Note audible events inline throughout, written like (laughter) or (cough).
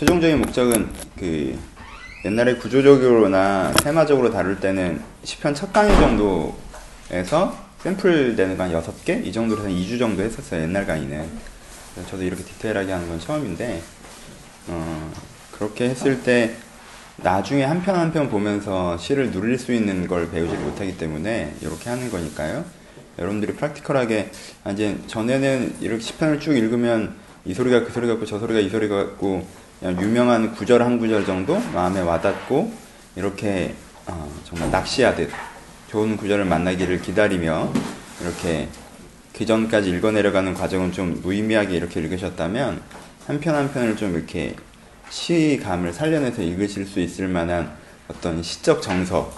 최종적인 목적은 그 옛날에 구조적으로나 테마적으로 다룰 때는 10편 첫 강의 정도에서 샘플 되는 거 한 6개? 이 정도로 해서 2주 정도 했었어요. 옛날 강의는. 저도 이렇게 디테일하게 하는 건 처음인데, 어, 그렇게 했을 때 나중에 한 편 한 편 보면서 시를 누릴 수 있는 걸 배우지 못하기 때문에 이렇게 하는 거니까요. 여러분들이 프랙티컬하게, 아, 이제 전에는 이렇게 10편을 쭉 읽으면 이 소리 가 그 소리 같고 저 소리가 이 소리 같고 유명한 구절 한 구절 정도 마음에 와닿고 이렇게 어, 정말 낚시하듯 좋은 구절을 만나기를 기다리며 이렇게 그 전까지 읽어내려가는 과정은 좀 무의미하게 이렇게 읽으셨다면 한 편 한 편을 좀 이렇게 시감을 살려내서 읽으실 수 있을 만한 어떤 시적 정서가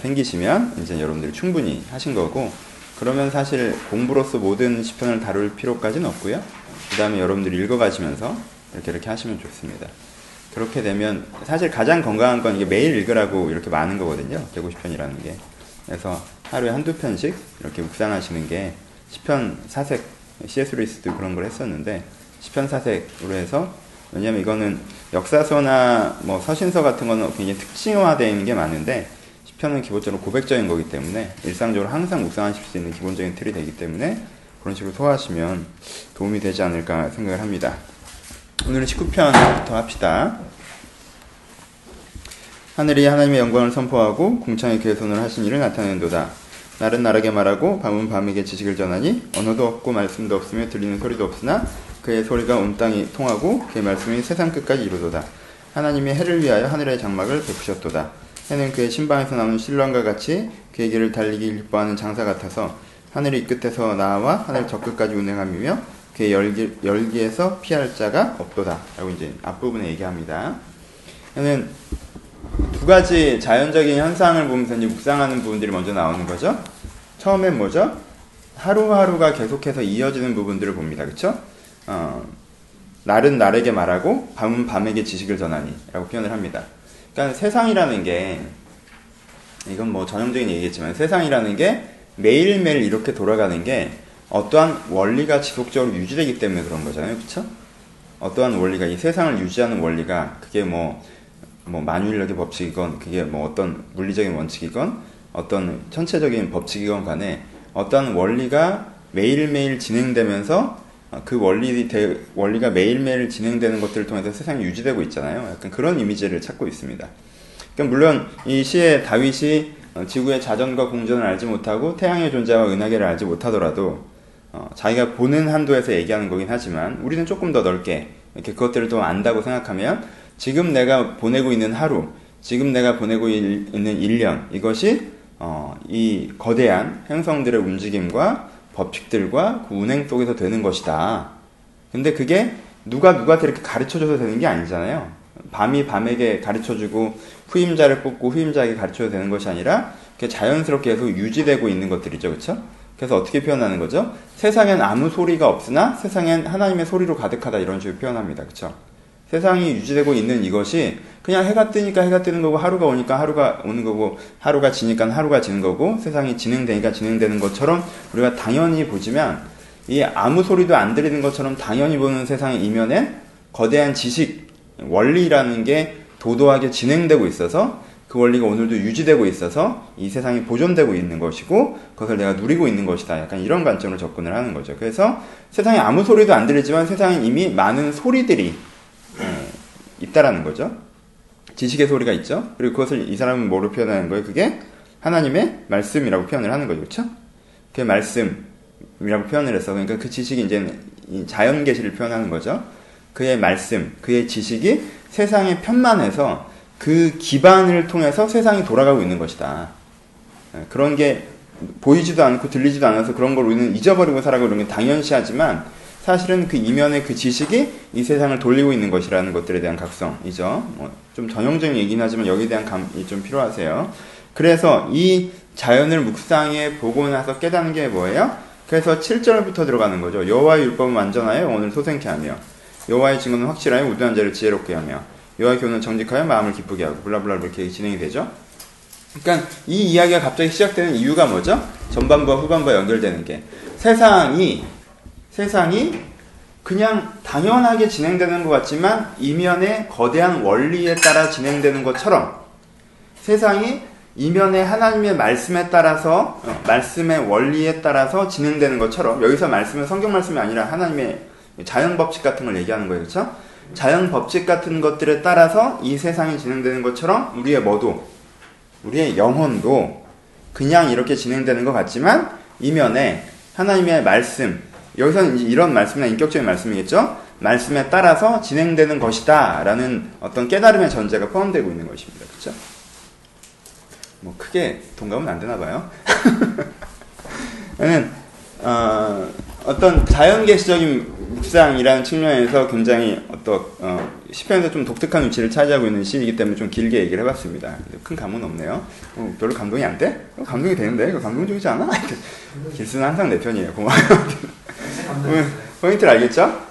생기시면 이제 여러분들이 충분히 하신 거고 그러면 사실 공부로서 모든 시편을 다룰 필요까지는 없고요. 그 다음에 여러분들이 읽어가시면서 이렇게 이렇게 하시면 좋습니다. 그렇게 되면 사실 가장 건강한 건 이게 매일 읽으라고 이렇게 많은 거거든요. 150편이라는 게. 그래서 하루에 한두 편씩 이렇게 묵상하시는 게 10편 사색, CS 루이스도 그런 걸 했었는데 10편 사색으로 해서 왜냐면 이거는 역사서나 뭐 서신서 같은 거는 굉장히 특징화되어 있는 게 많은데 10편은 기본적으로 고백적인 거기 때문에 일상적으로 항상 묵상하실 수 있는 기본적인 틀이 되기 때문에 그런 식으로 소화하시면 도움이 되지 않을까 생각을 합니다. 오늘은 19편부터 합시다. 하늘이 하나님의 영광을 선포하고 궁창에 그의 손을 하신 일을 나타내는도다. 날은 날에게 말하고 밤은 밤에게 지식을 전하니 언어도 없고 말씀도 없으며 들리는 소리도 없으나 그의 소리가 온 땅이 통하고 그의 말씀이 세상 끝까지 이루도다. 하나님이 해를 위하여 하늘의 장막을 베푸셨도다. 해는 그의 신방에서 나오는 신랑과 같이 그의 길을 달리기 기뻐하는 장사 같아서 하늘이 끝에서 나와 하늘 저 끝까지 운행함이며 그의 열기, 열기에서 피할 자가 없도다. 라고 이제 앞부분에 얘기합니다. 해는 두 가지 자연적인 현상을 보면서 이제 묵상하는 부분들이 먼저 나오는 거죠. 처음엔 뭐죠? 하루하루가 계속해서 이어지는 부분들을 봅니다. 그쵸? 어, 날은 날에게 말하고 밤은 밤에게 지식을 전하니 라고 표현을 합니다. 그러니까 세상이라는 게 이건 뭐 전형적인 얘기겠지만 세상이라는 게 매일매일 이렇게 돌아가는 게 어떠한 원리가 지속적으로 유지되기 때문에 그런 거잖아요. 그쵸? 어떠한 원리가 이 세상을 유지하는 원리가 그게 뭐, 뭐 만유인력의 법칙이건 그게 뭐 어떤 물리적인 원칙이건 어떤 전체적인 법칙이건 간에 어떠한 원리가 매일매일 진행되면서 그 원리, 원리가 매일매일 진행되는 것들을 통해서 세상이 유지되고 있잖아요. 약간 그런 이미지를 찾고 있습니다. 그러니까 물론 이 시의 다윗이 지구의 자전과 공전을 알지 못하고 태양의 존재와 은하계를 알지 못하더라도 어, 자기가 보는 한도에서 얘기하는 거긴 하지만 우리는 조금 더 넓게 이렇게 그것들을 또 안다고 생각하면 지금 내가 보내고 있는 하루, 지금 내가 보내고 있는 1년 이것이 어, 이 거대한 행성들의 움직임과 법칙들과 그 운행 속에서 되는 것이다. 근데 그게 누가 누구한테 이렇게 가르쳐줘서 되는 게 아니잖아요. 밤이 밤에게 가르쳐주고 후임자를 뽑고 후임자에게 가르쳐도 되는 것이 아니라 자연스럽게 계속 유지되고 있는 것들이죠. 그렇죠? 그래서 어떻게 표현하는 거죠? 세상엔 아무 소리가 없으나 세상엔 하나님의 소리로 가득하다 이런 식으로 표현합니다. 그렇죠? 세상이 유지되고 있는 이것이 그냥 해가 뜨니까 해가 뜨는 거고 하루가 오니까 하루가 오는 거고 하루가 지니까 하루가 지는 거고 세상이 진행되니까 진행되는 것처럼 우리가 당연히 보지만 이 아무 소리도 안 들리는 것처럼 당연히 보는 세상의 이면에 거대한 지식 원리라는 게 도도하게 진행되고 있어서 그 원리가 오늘도 유지되고 있어서 이 세상이 보존되고 있는 것이고 그것을 내가 누리고 있는 것이다. 약간 이런 관점으로 접근을 하는 거죠. 그래서 세상에 아무 소리도 안 들리지만 세상에 이미 많은 소리들이 있다라는 거죠. 지식의 소리가 있죠. 그리고 그것을 이 사람은 뭐로 표현하는 거예요? 그게 하나님의 말씀이라고 표현을 하는 거죠. 그렇죠? 그 말씀이라고 표현을 해서 그러니까 그 지식이 이제 자연 계시를 표현하는 거죠. 그의 말씀, 그의 지식이 세상에 편만해서 그 기반을 통해서 세상이 돌아가고 있는 것이다. 그런 게 보이지도 않고 들리지도 않아서 그런 걸 우리는 잊어버리고 살아가고 이런 게 당연시하지만 사실은 그 이면의 그 지식이 이 세상을 돌리고 있는 것이라는 것들에 대한 각성이죠. 뭐 좀 전형적인 얘기긴 하지만 여기에 대한 감이 좀 필요하세요. 그래서 이 자연을 묵상해 보고 나서 깨닫는 게 뭐예요? 그래서 7절부터 들어가는 거죠. 여호와의 율법은 완전하여 오늘 소생케 하며 여호와의 증거는 확실하여 우둔한 자를 지혜롭게 하며 여호와의 교훈은 정직하여 마음을 기쁘게 하고 블라블라 이렇게 진행이 되죠. 그러니까 이 이야기가 갑자기 시작되는 이유가 뭐죠? 전반부와 후반부와 연결되는 게 세상이 세상이 그냥 당연하게 진행되는 것 같지만 이면의 거대한 원리에 따라 진행되는 것처럼 세상이 이면의 하나님의 말씀에 따라서 어, 말씀의 원리에 따라서 진행되는 것처럼 여기서 말씀은 성경 말씀이 아니라 하나님의 자연 법칙 같은 걸 얘기하는 거예요. 그렇죠? 자연 법칙 같은 것들에 따라서 이 세상이 진행되는 것처럼 우리의 뭐도 우리의 영혼도 그냥 이렇게 진행되는 것 같지만 이면에 하나님의 말씀 여기서는 이런 말씀이나 인격적인 말씀이겠죠. 말씀에 따라서 진행되는 것이다 라는 어떤 깨달음의 전제가 포함되고 있는 것입니다. 그렇죠? 뭐 크게 동감은 안 되나 봐요. (laughs) 저는 어, 어떤 자연계시적인 묵상이라는 측면에서 굉장히 어떤 어, 시편에서 좀 독특한 위치를 차지하고 있는 시이기 때문에 좀 길게 얘기를 해봤습니다. 큰 감은 없네요. 어, 별로 감동이 안 돼? 어, 감동이 되는데 이거 감동적이지 않아? (laughs) 길수는 항상 내 편이에요. 고마워요. 포인트를 알겠죠?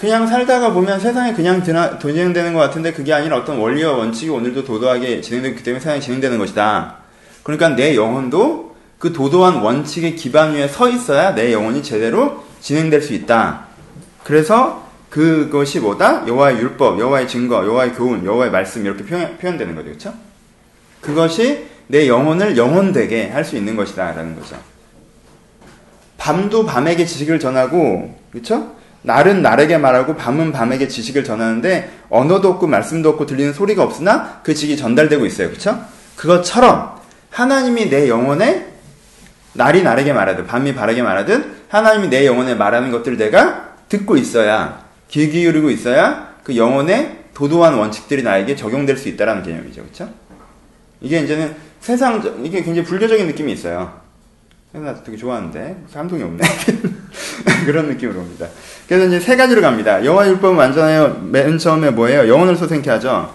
그냥 살다가 보면 세상이 그냥 진행되는 것 같은데 그게 아니라 어떤 원리와 원칙이 오늘도 도도하게 진행되기 때문에 세상이 진행되는 것이다. 그러니까 내 영혼도 그 도도한 원칙의 기반 위에 서 있어야 내 영혼이 제대로 진행될 수 있다. 그래서 그것이 뭐다? 여호와의 율법, 여호와의 증거, 여호와의 교훈, 여호와의 말씀 이렇게 표현, 표현되는 거죠. 그렇죠? 그것이 내 영혼을 영혼되게 할 수 있는 것이다라는 거죠. 밤도 밤에게 지식을 전하고 그렇죠? 날은 날에게 말하고 밤은 밤에게 지식을 전하는데 언어도 없고 말씀도 없고 들리는 소리가 없으나 그 지식이 전달되고 있어요. 그렇죠? 그것처럼 하나님이 내 영혼에 날이 날에게 말하듯 밤이 바라게 말하듯 하나님이 내 영혼에 말하는 것들을 내가 듣고 있어야 귀 기울이고 있어야 그 영혼의 도도한 원칙들이 나에게 적용될 수 있다라는 개념이죠. 그렇죠? 이게 이제는 세상 이게 굉장히 불교적인 느낌이 있어요. 나 되게 좋아하는데 감동이 없네. (laughs) 그런 느낌으로 옵니다. 그래서 이제 세 가지로 갑니다. 여호와 율법은 완전하여 맨 처음에 뭐예요? 영혼을 소생케 하죠.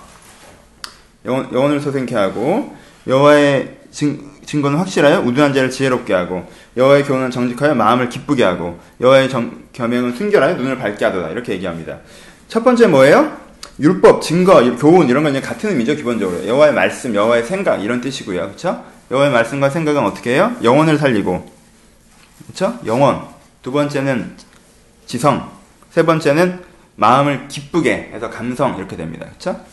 영혼, 영혼을 소생케 하고 여호와의 증, 증거는 확실하여 우둔한 자를 지혜롭게 하고 여호와의 교훈은 정직하여 마음을 기쁘게 하고 여호와의 정, 겸행은 순결하여 눈을 밝게 하도다 이렇게 얘기합니다. 첫 번째 뭐예요? 율법, 증거, 교훈 이런 건 같은 의미죠 기본적으로 여호와의 말씀, 여호와의 생각 이런 뜻이고요, 그렇죠? 여호와의 말씀과 생각은 어떻게 해요? 영혼을 살리고 그렇죠? 영혼. 두 번째는 지성. 세 번째는 마음을 기쁘게 해서 감성 이렇게 됩니다. 그렇죠?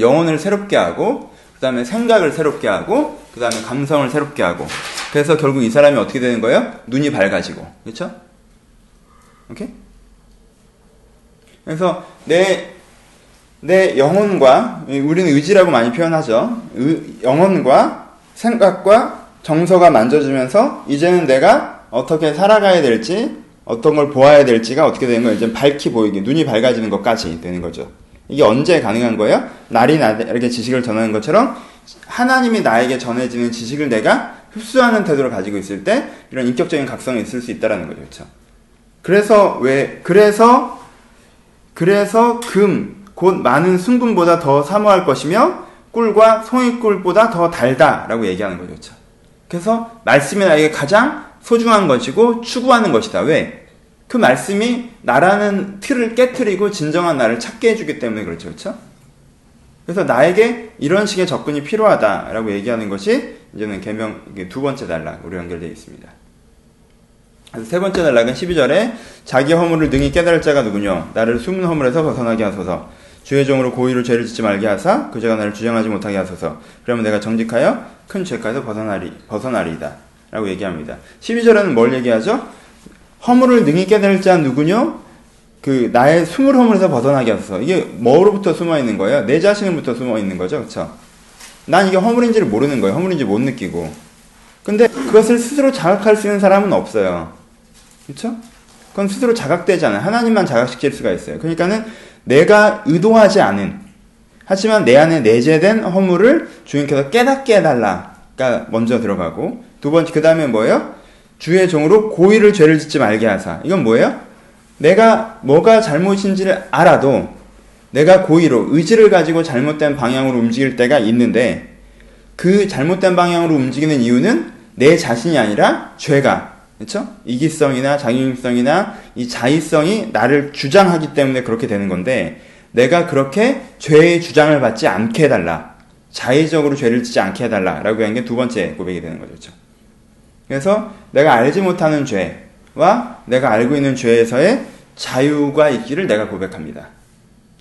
영혼을 새롭게 하고 그 다음에 생각을 새롭게 하고 그 다음에 감성을 새롭게 하고 그래서 결국 이 사람이 어떻게 되는 거예요? 눈이 밝아지고 그렇죠? 오케이? 그래서 내 내 영혼과 우리는 의지라고 많이 표현하죠. 의, 영혼과 생각과 정서가 만져지면서 이제는 내가 어떻게 살아가야 될지 어떤 걸 보아야 될지가 어떻게 되는 거예요. 이제 밝히 보이게 눈이 밝아지는 것까지 되는 거죠. 이게 언제 가능한 거예요? 날이 나에게 지식을 전하는 것처럼 하나님이 나에게 전해지는 지식을 내가 흡수하는 태도를 가지고 있을 때 이런 인격적인 각성이 있을 수 있다라는 거죠. 그렇죠? 그래서 왜 그래서 그래서 금 곧 많은 순금보다 더 사모할 것이며 꿀과 송이꿀보다 더 달다라고 얘기하는 거죠. 그렇죠? 그래서 말씀이 나에게 가장 소중한 것이고 추구하는 것이다. 왜? 그 말씀이 나라는 틀을 깨뜨리고 진정한 나를 찾게 해주기 때문에 그렇죠. 그렇죠? 그래서 나에게 이런 식의 접근이 필요하다라고 얘기하는 것이 이제는 개명 두 번째 단락으로 연결되어 있습니다. 그래서 세 번째 단락은 12절에 자기 허물을 능히 깨달을 자가 누구냐 나를 숨은 허물에서 벗어나게 하소서 주의 종으로 고의로 죄를 짓지 말게 하사 그 죄가 나를 주장하지 못하게 하소서 그러면 내가 정직하여 큰 죄까지 벗어나리 벗어나리이다 라고 얘기합니다 12절에는 뭘 얘기하죠? 허물을 능히 깨달을 자 누구뇨? 그 나의 숨을 허물에서 벗어나게 하소서 이게 뭐로부터 숨어 있는 거예요? 내 자신으로부터 숨어 있는 거죠 그쵸? 난 이게 허물인지를 모르는 거예요 허물인지 못 느끼고 근데 그것을 스스로 자각할 수 있는 사람은 없어요 그쵸? 그건 스스로 자각되지 않아요 하나님만 자각시킬 수가 있어요 그러니까는 내가 의도하지 않은 하지만 내 안에 내재된 허물을 주님께서 깨닫게 해달라가 먼저 들어가고 두 번째 그 다음에 뭐예요? 주의 종으로 고의를 죄를 짓지 말게 하사 이건 뭐예요? 내가 뭐가 잘못인지를 알아도 내가 고의로 의지를 가지고 잘못된 방향으로 움직일 때가 있는데 그 잘못된 방향으로 움직이는 이유는 내 자신이 아니라 죄가 그렇죠? 이기성이나 자기중성이나 이 자의성이 나를 주장하기 때문에 그렇게 되는 건데 내가 그렇게 죄의 주장을 받지 않게 해달라. 자의적으로 죄를 짓지 않게 해달라라고 하는 게 두 번째 고백이 되는 거죠. 그렇죠? 그래서 내가 알지 못하는 죄죄 와 내가 알고 있는 죄에서의 자유가 있기를 내가 고백합니다.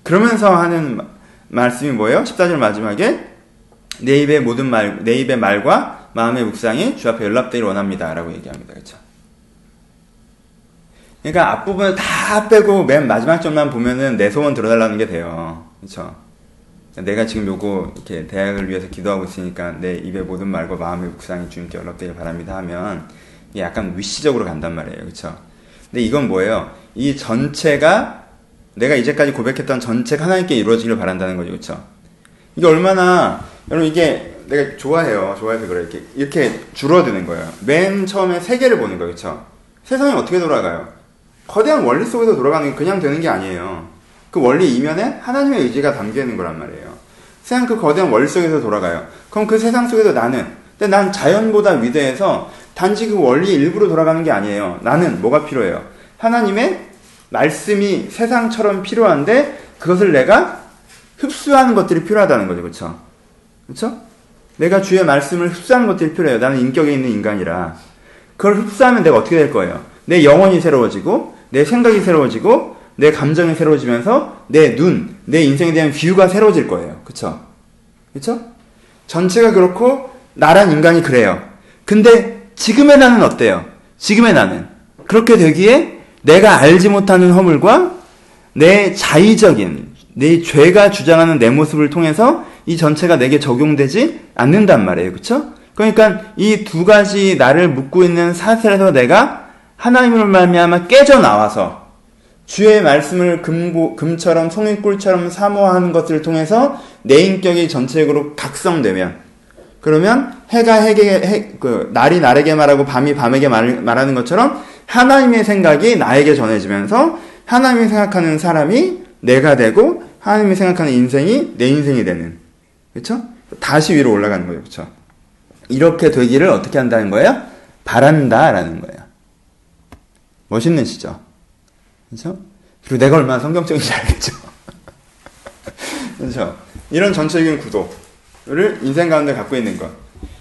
그러면서 하는 말씀이 뭐예요? 14절 마지막에 내 입의 모든 말, 내 입의 말과 마음의 묵상이 주 앞에 연락되기를 원합니다. 라고 얘기합니다. 그렇죠? 그러니까 앞부분을 다 빼고 맨 마지막 점만 보면은 내 소원 들어달라는 게 돼요. 그렇죠? 내가 지금 요거 이렇게 대학을 위해서 기도하고 있으니까 내 입의 모든 말과 마음의 묵상이 주님께 연락되길 바랍니다 하면 약간 위시적으로 간단 말이에요. 그렇죠? 근데 이건 뭐예요? 이 전체가 내가 이제까지 고백했던 전체가 하나님께 이루어지길 바란다는 거죠. 그렇죠? 이게 얼마나 여러분 이게 내가 좋아해요. 좋아해서 그래. 이렇게 이렇게 줄어드는 거예요. 맨 처음에 세계를 보는 거예요. 그렇죠? 세상이 어떻게 돌아가요? 거대한 원리 속에서 돌아가는 게 그냥 되는 게 아니에요. 그 원리 이면에 하나님의 의지가 담겨 있는 거란 말이에요. 세상 그 거대한 원리 속에서 돌아가요. 그럼 그 세상 속에서 나는, 근데 난 자연보다 위대해서 단지 그 원리 일부로 돌아가는 게 아니에요. 나는 뭐가 필요해요? 하나님의 말씀이 세상처럼 필요한데 그것을 내가 흡수하는 것들이 필요하다는 거죠. 그렇죠? 그렇죠? 내가 주의 말씀을 흡수하는 것들이 필요해요. 나는 인격에 있는 인간이라. 그걸 흡수하면 내가 어떻게 될 거예요? 내 영혼이 새로워지고 내 생각이 새로워지고 내 감정이 새로워지면서 내 눈, 내 인생에 대한 뷰가 새로워질 거예요. 그쵸? 그쵸? 전체가 그렇고 나란 인간이 그래요. 근데 지금의 나는 어때요? 지금의 나는 그렇게 되기에 내가 알지 못하는 허물과 내 자의적인 내 죄가 주장하는 내 모습을 통해서 이 전체가 내게 적용되지 않는단 말이에요. 그쵸? 그러니까 이 두 가지 나를 묶고 있는 사슬에서 내가 하나님을 말미암아 깨져 나와서 주의 말씀을 금고, 금처럼 송이꿀처럼 사모하는 것을 통해서 내 인격이 전체적으로 각성되면 그러면 해가 해게 해, 그 날이 날에게 말하고 밤이 밤에게 말, 말하는 것처럼 하나님의 생각이 나에게 전해지면서 하나님이 생각하는 사람이 내가 되고 하나님이 생각하는 인생이 내 인생이 되는 그렇죠? 다시 위로 올라가는 거예요. 그렇죠? 이렇게 되기를 어떻게 한다는 거예요? 바란다라는 거예요. 멋있는 시죠. 그렇죠? 그리고 내가 얼마나 성경적인지 알겠죠. (laughs) 그렇죠? 이런 전체적인 구도 를 인생 가운데 갖고 있는 것.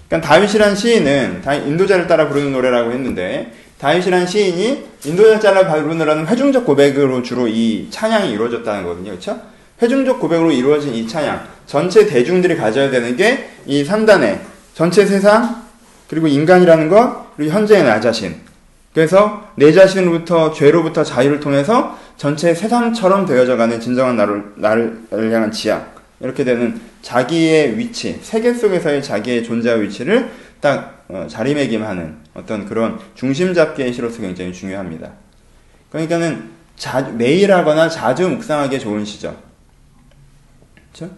그러니까 다윗이란 시인은 인도자를 따라 부르는 노래라고 했는데 다윗이란 시인이 인도자를 따라 부르느라는 회중적 고백으로 주로 이 찬양이 이루어졌다는 거거든요. 그렇죠? 회중적 고백으로 이루어진 이 찬양 전체 대중들이 가져야 되는 게 이 3단의 전체 세상 그리고 인간이라는 것 그리고 현재의 나 자신 그래서 내 자신으로부터 죄로부터 자유를 통해서 전체 세상처럼 되어져가는 진정한 나를 나를 향한 지향 이렇게 되는 자기의 위치 세계 속에서의 자기의 존재와 위치를 딱 어, 자리매김하는 어떤 그런 중심 잡기의 시로서 굉장히 중요합니다. 그러니까는 자, 매일 하거나 자주 묵상하기에 좋은 시죠. 그렇죠?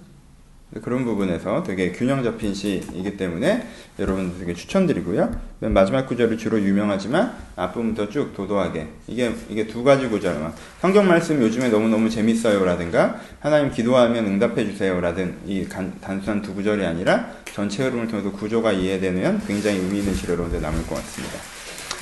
그런 부분에서 되게 균형 잡힌 시이기 때문에 여러분들에게 추천드리고요. 맨 마지막 구절이 주로 유명하지만 앞부분부터 쭉 도도하게 이게 이게 두 가지 구절만 성경 말씀 요즘에 너무 너무 재밌어요라든가 하나님 기도하면 응답해 주세요라든 이 간, 단순한 두 구절이 아니라 전체 흐름을 통해서 구조가 이해되면 굉장히 의미 있는 시로 남을 것 같습니다.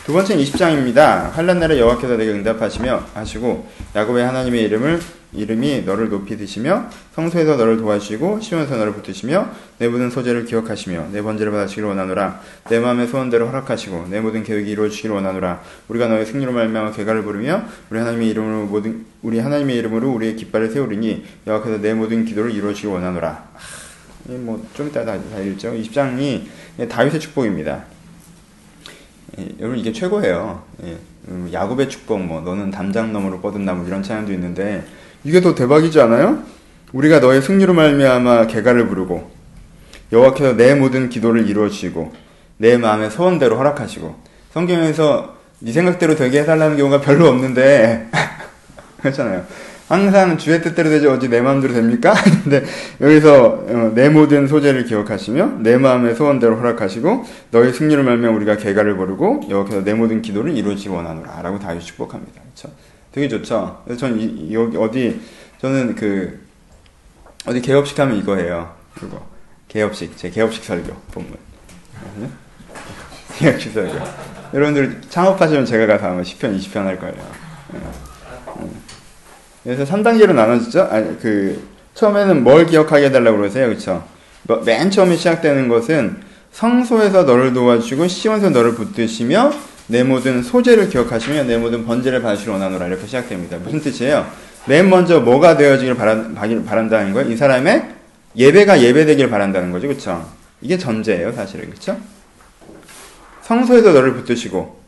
두 번째는 20장입니다. 한란 날에 여호와께서 내게 응답하시며 하시고 야곱의 하나님의 이름을 이름이 너를 높이 드시며 성소에서 너를 도와주시고 시온에서 너를 붙드시며 내 모든 소재를 기억하시며 내 번제를 받아주기를 원하노라. 내 마음의 소원대로 허락하시고 내 모든 계획이 이루어지기를 원하노라. 우리가 너의 승리로 말미암아 개가를 부르며 우리 하나님의 이름으로 모든 우리 하나님의 이름으로 우리의 깃발을 세우리니 여호와께서 내 모든 기도를 이루어 주기를 원하노라. 뭐좀 이따 다, 다 읽죠. 20장이 다윗의 축복입니다 예, 여러분 이게 최고예요. 예, 음, 야곱의 축복 뭐 너는 담장 너머로 뻗은 나무 이런 찬양도 있는데 이게 더 대박이지 않아요? 우리가 너의 승리로 말미암아 개가를 부르고 여호와께서 내 모든 기도를 이루어 주시고 내 마음의 소원대로 허락하시고 성경에서 네 생각대로 되게 해달라는 경우가 별로 없는데 (laughs) 그렇잖아요. 항상 주의 뜻대로 되지 어찌 내 마음대로 됩니까? (laughs) 근데 여기서 어, 내 모든 소재를 기억하시며 내 마음의 소원대로 허락하시고 너의 승리를 말며 우리가 개가를 버르고 여기서 내 모든 기도를 이루지 원하노라 라고 다윗 축복합니다. 그렇죠? 되게 좋죠. 전 이, 여기 어디 저는 그 어디 개업식 하면 이거예요. 그거 개업식 제 개업식 설교 본문. (laughs) 개업식 설교. 여러분들 창업하시면 제가 가서 아마 10편 20편 할 거예요. 네. 그래서 3단계로 나눠지죠. 아니, 그, 처음에는 뭘 기억하게 해달라고 그러세요. 그쵸? 뭐, 맨 처음에 시작되는 것은 성소에서 너를 도와주고 시원에서 너를 붙드시며 내 모든 소재를 기억하시며 내 모든 번제를 받으시러 원하노라 이렇게 시작됩니다. 무슨 뜻이에요? 맨 먼저 뭐가 되어지길 바란, 바란다는 거예요? 이 사람의 예배가 예배되길 바란다는 거죠. 그쵸? 이게 전제예요, 사실은. 그쵸? 성소에서 너를 붙드시고,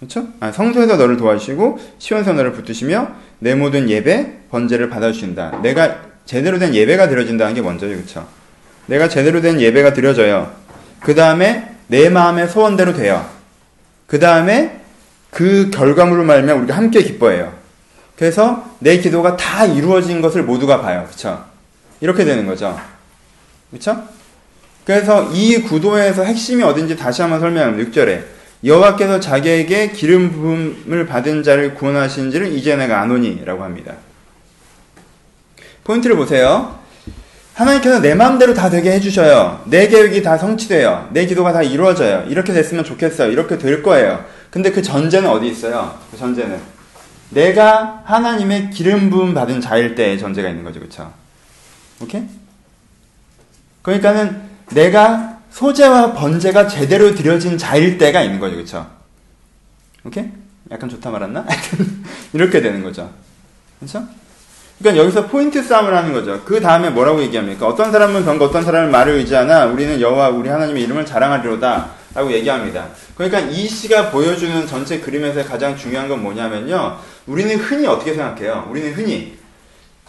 그쵸? 아, 성소에서 너를 도와주시고, 시원서 너를 붙드시며, 내 모든 예배, 번제를 받아주신다. 내가 제대로 된 예배가 드려진다는 게 먼저죠. 그쵸? 내가 제대로 된 예배가 드려져요. 그 다음에 내 마음의 소원대로 돼요. 그 다음에 그 결과물을 말면 우리가 함께 기뻐해요. 그래서 내 기도가 다 이루어진 것을 모두가 봐요. 그쵸? 이렇게 되는 거죠. 그쵸? 그래서 이 구도에서 핵심이 어딘지 다시 한번 설명합니다. 6절에. 여호와께서 자기에게 기름 부음을 받은 자를 구원하신지를 이제 내가 아노니라고 합니다. 포인트를 보세요. 하나님께서 내 마음대로 다 되게 해주셔요. 내 계획이 다 성취돼요. 내 기도가 다 이루어져요. 이렇게 됐으면 좋겠어요. 이렇게 될 거예요. 근데 그 전제는 어디 있어요? 그 전제는 내가 하나님의 기름 부음 받은 자일 때의 전제가 있는 거죠, 그렇죠? 오케이? 그러니까는 내가 소재와 번제가 제대로 드려진 자일 때가 있는 거죠, 그렇죠? 오케이? 약간 좋다 말았나? (laughs) 이렇게 되는 거죠, 그렇죠? 그러니까 여기서 포인트 싸움을 하는 거죠. 그 다음에 뭐라고 얘기합니까? 어떤 사람은 병거 어떤 사람은 말을 의지하나 우리는 여호와 우리 하나님의 이름을 자랑하리로다 라고 얘기합니다. 그러니까 이 시가 보여주는 전체 그림에서 가장 중요한 건 뭐냐면요. 우리는 흔히 어떻게 생각해요? 우리는 흔히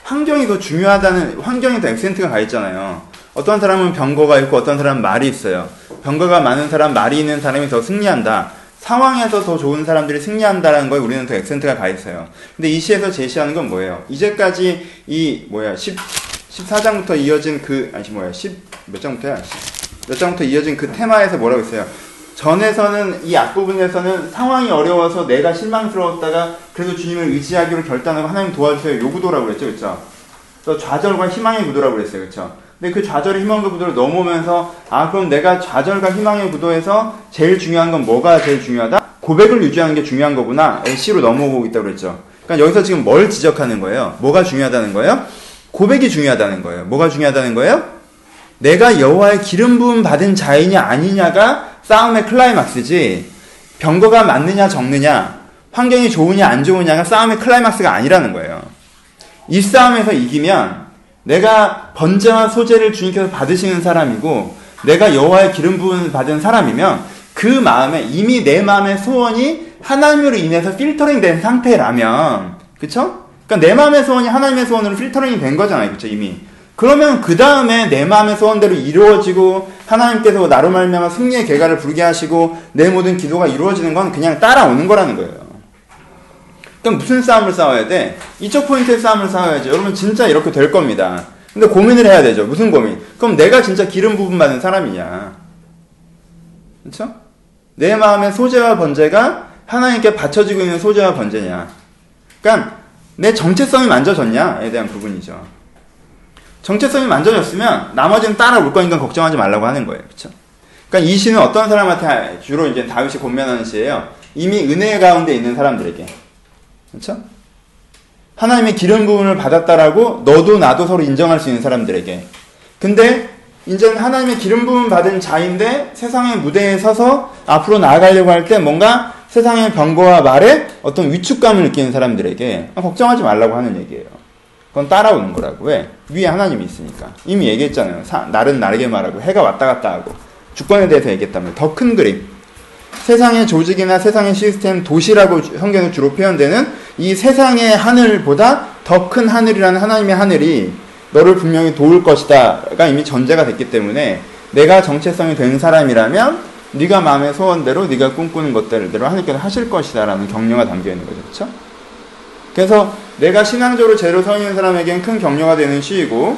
환경이 더 중요하다는 환경이 더 액센트가 가 있잖아요. 어떤 사람은 병거가 있고 어떤 사람은 말이 있어요. 병거가 많은 사람, 말이 있는 사람이 더 승리한다. 상황에서 더 좋은 사람들이 승리한다는 거에 우리는 더 액센트가 가 있어요. 근데 이 시에서 제시하는 건 뭐예요? 이제까지 이 뭐야 10 14장부터 이어진 그 아니 뭐야 10몇 장부터야? 몇 장부터 이어진 그 테마에서 뭐라고 했어요? 전에서는 이 앞부분에서는 상황이 어려워서 내가 실망스러웠다가 그래도 주님을 의지하기로 결단하고 하나님 도와주세요 요구도라고 그랬죠, 그렇죠? 또 좌절과 희망의 구도라고 그랬어요, 그렇죠? 근데 그 좌절의 희망과 구도를 넘어오면서 아 그럼 내가 좌절과 희망의 구도에서 제일 중요한 건 뭐가 제일 중요하다? 고백을 유지하는 게 중요한 거구나. C로 넘어오고 있다고 그랬죠. 그러니까 여기서 지금 뭘 지적하는 거예요? 뭐가 중요하다는 거예요? 고백이 중요하다는 거예요. 뭐가 중요하다는 거예요? 내가 여호와의 기름 부음 받은 자이냐 아니냐가 싸움의 클라이막스지. 병거가 많느냐 적느냐, 환경이 좋으냐 안 좋으냐가 싸움의 클라이막스가 아니라는 거예요. 이 싸움에서 이기면 내가 번제와 소제를 주님께서 받으시는 사람이고 내가 여호와의 기름 부음을 받은 사람이면 그 마음에 이미 내 마음의 소원이 하나님으로 인해서 필터링 된 상태라면 그쵸? 그러니까 내 마음의 소원이 하나님의 소원으로 필터링이 된 거잖아요. 그쵸? 이미. 그러면 그 다음에 내 마음의 소원대로 이루어지고 하나님께서 나로 말미암아 승리의 결과를 부르게 하시고 내 모든 기도가 이루어지는 건 그냥 따라오는 거라는 거예요. 그럼 무슨 싸움을 싸워야 돼? 이쪽 포인트의 싸움을 싸워야죠. 여러분 진짜 이렇게 될 겁니다. 근데 고민을 해야 되죠. 무슨 고민? 그럼 내가 진짜 기름 부분 받은 사람이냐? 그렇죠? 내 마음의 소재와 번제가 하나님께 바쳐지고 있는 소재와 번제냐? 그러니까 내 정체성이 만져졌냐에 대한 부분이죠. 정체성이 만져졌으면 나머지는 따라올 거니까 걱정하지 말라고 하는 거예요. 그렇죠? 그러니까 이 시는 어떤 사람한테 주로 이제 다윗이 권면하는 시예요. 이미 은혜 가운데 있는 사람들에게. 그렇죠? 하나님의 기름 부분을 받았다라고 너도 나도 서로 인정할 수 있는 사람들에게. 근데 이제는 하나님의 기름 부분 받은 자인데 세상의 무대에 서서 앞으로 나아가려고 할 때 뭔가 세상의 병거와 말에 어떤 위축감을 느끼는 사람들에게 걱정하지 말라고 하는 얘기예요. 그건 따라오는 거라고. 왜? 위에 하나님이 있으니까. 이미 얘기했잖아요. 사, 날은 나르게 말하고 해가 왔다 갔다 하고 주권에 대해서 얘기했다면 더 큰 그림. 세상의 조직이나 세상의 시스템, 도시라고 성경에 주로 표현되는 이 세상의 하늘보다 더 큰 하늘이라는 하나님의 하늘이 너를 분명히 도울 것이다가 이미 전제가 됐기 때문에 내가 정체성이 된 사람이라면 네가 마음의 소원대로 네가 꿈꾸는 것들대로 하나님께서 하실 것이다라는 격려가 담겨 있는 거죠. 그렇죠? 그래서 내가 신앙적으로 제로 서 있는 사람에겐 큰 격려가 되는 시이고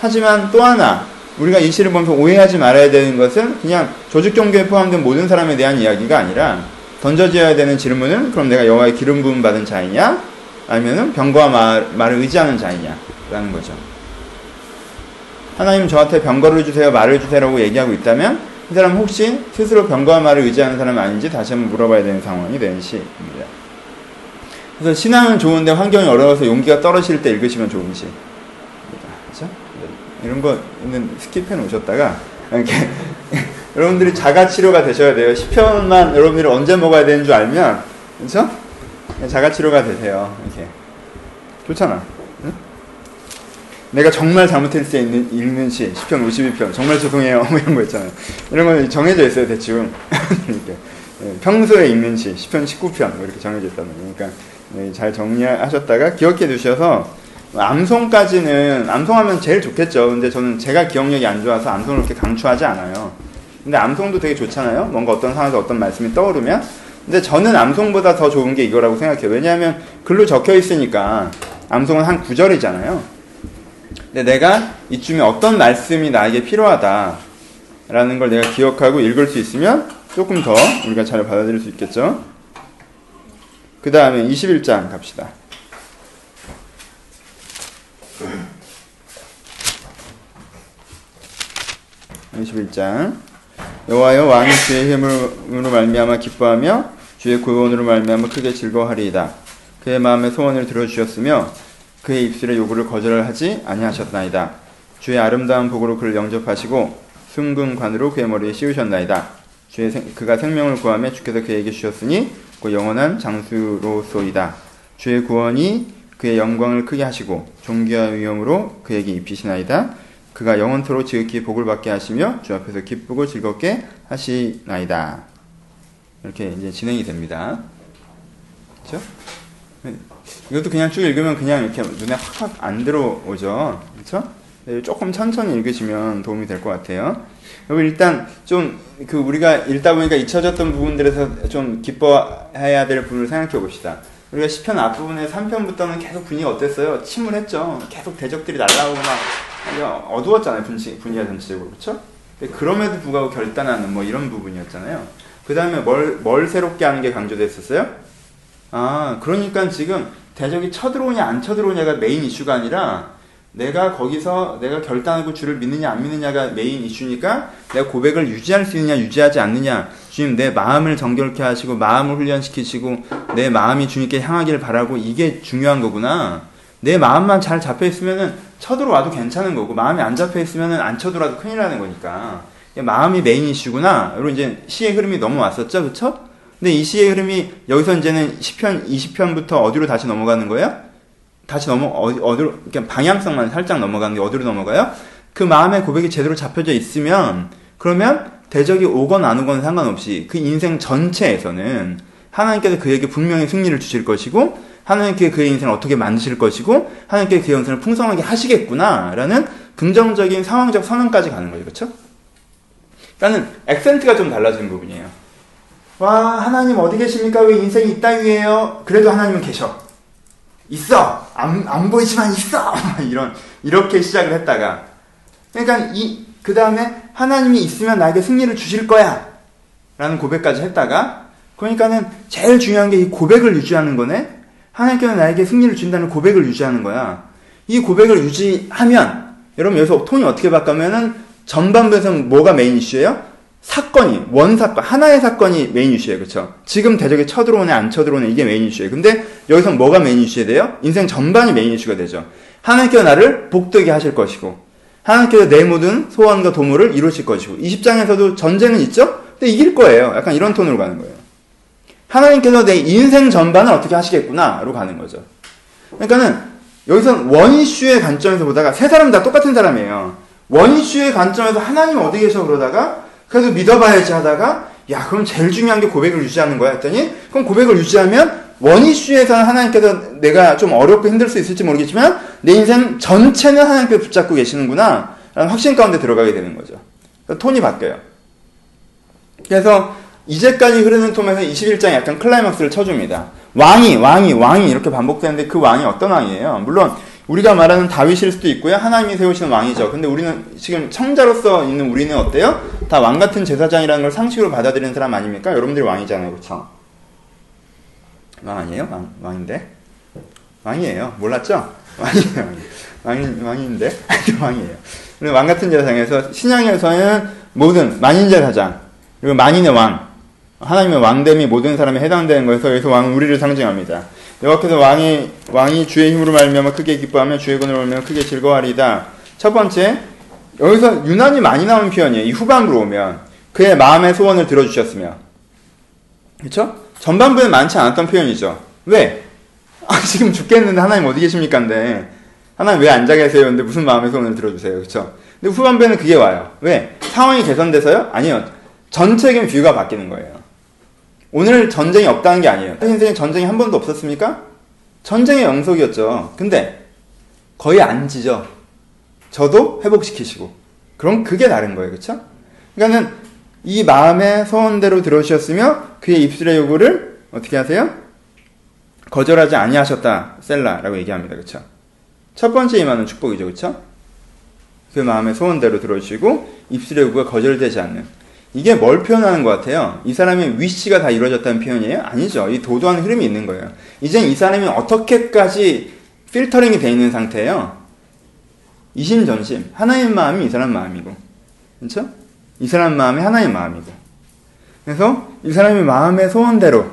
하지만 또 하나 우리가 이 시를 보면서 오해하지 말아야 되는 것은 그냥 조직 종교에 포함된 모든 사람에 대한 이야기가 아니라 던져져야 되는 질문은 그럼 내가 여호와의 기름 부음 받은 자이냐 아니면은 병거와 말, 말을 의지하는 자이냐라는 거죠. 하나님 저한테 병거를 주세요, 말을 주세요라고 얘기하고 있다면 이 사람 혹시 스스로 병거와 말을 의지하는 사람 아닌지 다시 한번 물어봐야 되는 상황이 되는 시입니다. 그래서 신앙은 좋은데 환경이 어려워서 용기가 떨어질 때 읽으시면 좋은 시. 이런 거는 skip해 놓으셨다가 이렇게 (laughs) 여러분들이 자가 치료가 되셔야 돼요. 시편만 여러분들이 언제 먹어야 되는 줄 알면 그렇죠? 자가 치료가 되세요. 이렇게 좋잖아. 응? 내가 정말 잘못했을 때 읽는, 읽는 시 시편 52편 정말 죄송해요 (laughs) 뭐 이런 거 있잖아요. 이런 건 정해져 있어요 대충 (laughs) 이렇게 네, 평소에 읽는 시 10편 19편 뭐 이렇게 정해져 있다는 거니까 네, 잘 정리하셨다가 기억해 두셔서 암송까지는 암송하면 제일 좋겠죠. 근데 저는 제가 기억력이 안 좋아서 암송을 그렇게 강추하지 않아요. 근데 암송도 되게 좋잖아요. 뭔가 어떤 상황에서 어떤 말씀이 떠오르면. 근데 저는 암송보다 더 좋은 게 이거라고 생각해요. 왜냐하면 글로 적혀 있으니까 암송은 한 구절이잖아요. 근데 내가 이쯤에 어떤 말씀이 나에게 필요하다. 라는 걸 내가 기억하고 읽을 수 있으면 조금 더 우리가 잘 받아들일 수 있겠죠. 그 다음에 21장 갑시다. 21장 여호와여 왕이 주의 힘으로 말미암아 기뻐하며 주의 구원으로 말미암아 크게 즐거워하리이다. 그의 마음의 소원을 들어주셨으며 그의 입술의 요구를 거절하지 아니하셨나이다. 주의 아름다운 복으로 그를 영접하시고 순금관으로 그의 머리에 씌우셨나이다. 주의 생, 그가 생명을 구하며 주께서 그에게 주셨으니 그 영원한 장수로소이다. 주의 구원이 그의 영광을 크게 하시고 존귀와 위엄으로 그에게 입히시나이다. 그가 영원토록 지극히 복을 받게 하시며 주 앞에서 기쁘고 즐겁게 하시나이다. 이렇게 이제 진행이 됩니다. 그렇죠? 이것도 그냥 쭉 읽으면 그냥 이렇게 눈에 확확 안 들어오죠. 그렇죠? 조금 천천히 읽으시면 도움이 될 것 같아요. 여러분 일단 좀 그 우리가 읽다 보니까 잊혀졌던 부분들에서 좀 기뻐해야 될 부분을 생각해 봅시다. 우리가 시편 앞부분에 3편부터는 계속 분위기가 어땠어요? 침울했죠. 계속 대적들이 날라오고 막 어두웠잖아요. 분위, 분위기가 전체적으로. 그렇죠? 그럼에도 불구하고 결단하는 뭐 이런 부분이었잖아요. 그 다음에 뭘, 뭘 새롭게 하는 게 강조됐었어요? 아, 그러니까 지금 대적이 쳐들어오냐 안 쳐들어오냐가 main issue가 아니라 내가 거기서 내가 결단하고 주를 믿느냐 안 믿느냐가 main issue니까 내가 고백을 유지할 수 있느냐 유지하지 않느냐 주님 내 마음을 정결케 하시고 마음을 훈련시키시고 내 마음이 주님께 향하기를 바라고 이게 중요한 거구나 내 마음만 잘 잡혀 있으면은 쳐들어와도 괜찮은 거고 마음이 안 잡혀 있으면은 안 쳐들어와도 큰일 나는 거니까 마음이 main issue구나 여러분 이제 시의 흐름이 넘어왔었죠 그쵸? 근데 이 시의 흐름이 여기서 이제는 10편 20편부터 어디로 다시 넘어가는 거예요? 다시 넘어 어디 어디로 그냥 방향성만 살짝 넘어가는 게 어디로 넘어가요? 그 마음의 고백이 제대로 잡혀져 있으면 그러면 대적이 오건 안 오건 상관없이 그 인생 전체에서는 하나님께서 그에게 분명히 승리를 주실 것이고 하나님께 그의 인생을 어떻게 만드실 것이고 하나님께 그의 인생을 풍성하게 하시겠구나라는 긍정적인 상황적 선언까지 가는 거죠. 그렇죠? 그러니까 액센트가 좀 달라지는 부분이에요. 와 하나님 어디 계십니까? 왜 인생이 이따위에요? 그래도 하나님은 계셔. 있어 안, 안 보이지만 있어 (laughs) 이런 이렇게 시작을 했다가 그러니까 이 그 다음에 하나님이 있으면 나에게 승리를 주실 거야 라는 고백까지 했다가 그러니까는 제일 중요한 게 이 고백을 유지하는 거네 하나님께서 나에게 승리를 준다는 고백을 유지하는 거야 이 고백을 유지하면 여러분 여기서 톤이 어떻게 바뀌면은 전반부에서 뭐가 main issue예요? 사건이 one 사건 하나의 사건이 main issue예요, 그렇죠? 지금 대적이 쳐들어오네 안 쳐들어오네 이게 main issue예요. 근데 여기서 뭐가 main issue가 돼요? 인생 전반이 main issue가 되죠. 하나님께서 나를 복되게 하실 것이고 하나님께서 내 모든 소원과 도모를 이루실 것이고 20장에서도 전쟁은 있죠? 근데 이길 거예요. 약간 이런 톤으로 가는 거예요. 하나님께서 내 인생 전반을 어떻게 하시겠구나로 가는 거죠. 그러니까는 여기서 원 이슈의 관점에서 보다가 세 사람 다 똑같은 사람이에요. 원 이슈의 관점에서 하나님 어디 계셔 그러다가 그래서 믿어봐야지 하다가 야 그럼 제일 중요한 게 고백을 유지하는 거야 했더니 그럼 고백을 유지하면 원 이슈에서는 하나님께서 내가 좀 어렵고 힘들 수 있을지 모르겠지만 내 인생 전체는 하나님께서 붙잡고 계시는구나 라는 확신 가운데 들어가게 되는 거죠. 톤이 바뀌어요. 그래서 이제까지 흐르는 톤에서 21장에 약간 클라이막스를 쳐줍니다. 왕이 왕이 왕이 이렇게 반복되는데 그 왕이 어떤 왕이에요? 물론 우리가 말하는 다윗일 수도 있고요. 하나님이 세우시는 왕이죠. 근데 우리는 지금 청자로서 있는 우리는 어때요? 다 왕 같은 제사장이라는 걸 상식으로 받아들이는 사람 아닙니까? 여러분들이 왕이잖아요. 그렇죠? 왕 아니에요? 왕, 왕인데? 왕이에요. 몰랐죠? (laughs) 왕이에요. 왕이, 왕인데? (laughs) 왕이에요. 왕 같은 제사장에서 신앙에서는 모든 만인제사장 그리고 만인의 왕 하나님의 왕됨이 모든 사람에 해당되는 거에서 여기서 왕은 우리를 상징합니다. 여호와께서 왕이 왕이 주의 힘으로 말미암아 크게 기뻐하며 주의 권으로 말미암아 크게 즐거워하리다. 첫 번째 여기서 유난히 많이 나오는 표현이에요. 이 후반부로 오면 그의 마음의 소원을 들어주셨으며. 그쵸? 전반부에 많지 않았던 표현이죠. 왜? 아, 지금 죽겠는데 하나님 어디 계십니까? 근데 하나님 왜 앉아 계세요? 근데 무슨 마음의 소원을 들어주세요. 그쵸? 근데 후반부에는 그게 와요. 왜? 상황이 개선돼서요? 아니요. 전체적인 뷰가 바뀌는 거예요. 오늘 전쟁이 없다는 게 아니에요. 인생에 전쟁이 한 번도 없었습니까? 전쟁의 영속이었죠. 근데 거의 안 지죠. 저도 회복시키시고. 그럼 그게 다른 거예요. 그쵸? 그러니까는 이 마음의 소원대로 들어주셨으며 그의 입술의 요구를 어떻게 하세요? 거절하지 아니하셨다. 셀라라고 얘기합니다. 그쵸? 첫 번째 임하는 축복이죠. 그쵸? 그 마음의 소원대로 들어주시고 입술의 요구가 거절되지 않는 이게 뭘 표현하는 것 같아요? 이 사람의 위치가 다 이루어졌다는 표현이에요? 아니죠. 이 도도한 흐름이 있는 거예요. 이젠 이 사람이 어떻게까지 필터링이 돼 있는 상태예요. 이심전심. 하나님 마음이 이 사람 마음이고. 그렇죠? 이 사람 마음이 하나님 마음이고. 그래서 이 사람의 마음의 소원대로,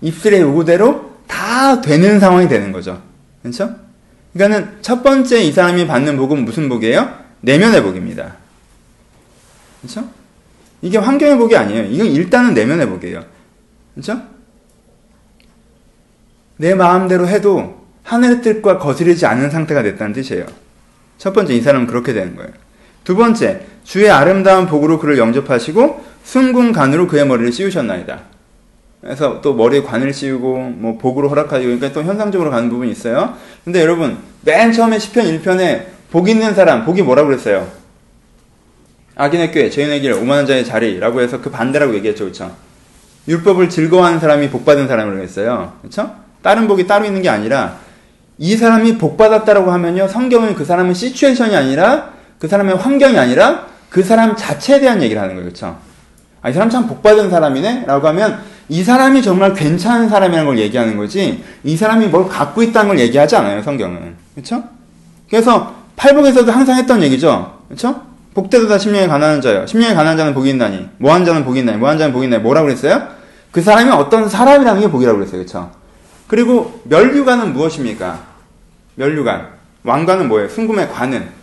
입술의 요구대로 다 되는 상황이 되는 거죠. 그렇죠? 그러니까는 첫 번째 이 사람이 받는 복은 무슨 복이에요? 내면의 복입니다. 그렇죠? 이게 환경의 복이 아니에요. 이건 일단은 내면의 복이에요. 그렇죠? 내 마음대로 해도 하늘의 뜻과 거스르지 않는 상태가 됐다는 뜻이에요. 첫 번째 이 사람은 그렇게 되는 거예요. 두 번째 주의 아름다운 복으로 그를 영접하시고 순궁간으로 그의 머리를 씌우셨나이다. 그래서 또 머리에 관을 씌우고 뭐 복으로 허락하시고 그러니까 또 현상적으로 가는 부분이 있어요. 근데 여러분 맨 처음에 10편 1편에 복 있는 사람 복이 뭐라고 그랬어요? 악인의 꾀, 죄인의 길, 오만한 자의 자리라고 해서 그 반대라고 얘기했죠. 그렇죠? 율법을 즐거워하는 사람이 복 받은 사람이라고 했어요. 그렇죠? 다른 복이 따로 있는 게 아니라 이 사람이 복 받았다라고 하면요. 성경은 그 사람은 시츄에이션이 아니라 그 사람의 환경이 아니라 그 사람 자체에 대한 얘기를 하는 거예요. 그렇죠? 아, 이 사람 참 복받은 사람이네? 라고 하면 이 사람이 정말 괜찮은 사람이라는 걸 얘기하는 거지 이 사람이 뭘 갖고 있다는 걸 얘기하지 않아요. 성경은. 그렇죠? 그래서 팔복에서도 항상 했던 얘기죠. 그렇죠? 복되도다 심령에 가난한 자요. 심령에 가난한 자는 복이 있나니. 뭐한 자는 복이 있나니. 뭐한 자는 복이 있나니. 뭐라고 그랬어요? 그 사람이 어떤 사람이라는 게 복이라고 그랬어요. 그렇죠? 그리고 멸류관은 무엇입니까? 멸류관. 왕관은 뭐예요? 순금의 관은.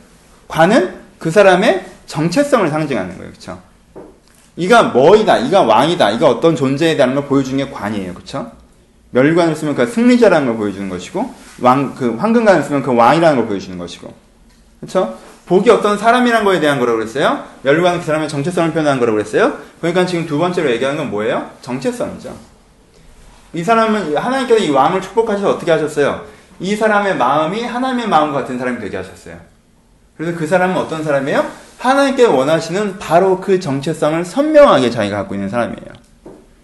관은 그 사람의 정체성을 상징하는 거예요. 그렇죠? 이가 뭐이다. 이가 왕이다. 이가 어떤 대한 걸 보여주는 게 관이에요. 그렇죠? 멸관을 쓰면 그 승리자라는 걸 보여주는 것이고 왕 그 황금관을 쓰면 그 왕이라는 걸 보여주는 것이고. 그렇죠? 복이 어떤 사람이란 거에 대한 거라고 그랬어요? 멸관은 그 사람의 정체성을 표현하는 거라고 그랬어요? 그러니까 지금 두 번째로 얘기하는 건 뭐예요? 정체성이죠. 이 사람은 하나님께서 이 왕을 축복하셔서 어떻게 하셨어요? 이 사람의 마음이 하나님의 마음과 같은 사람이 되게 하셨어요. 그래서 그 사람은 어떤 사람이에요? 하나님께 원하시는 바로 그 정체성을 선명하게 자기가 갖고 있는 사람이에요.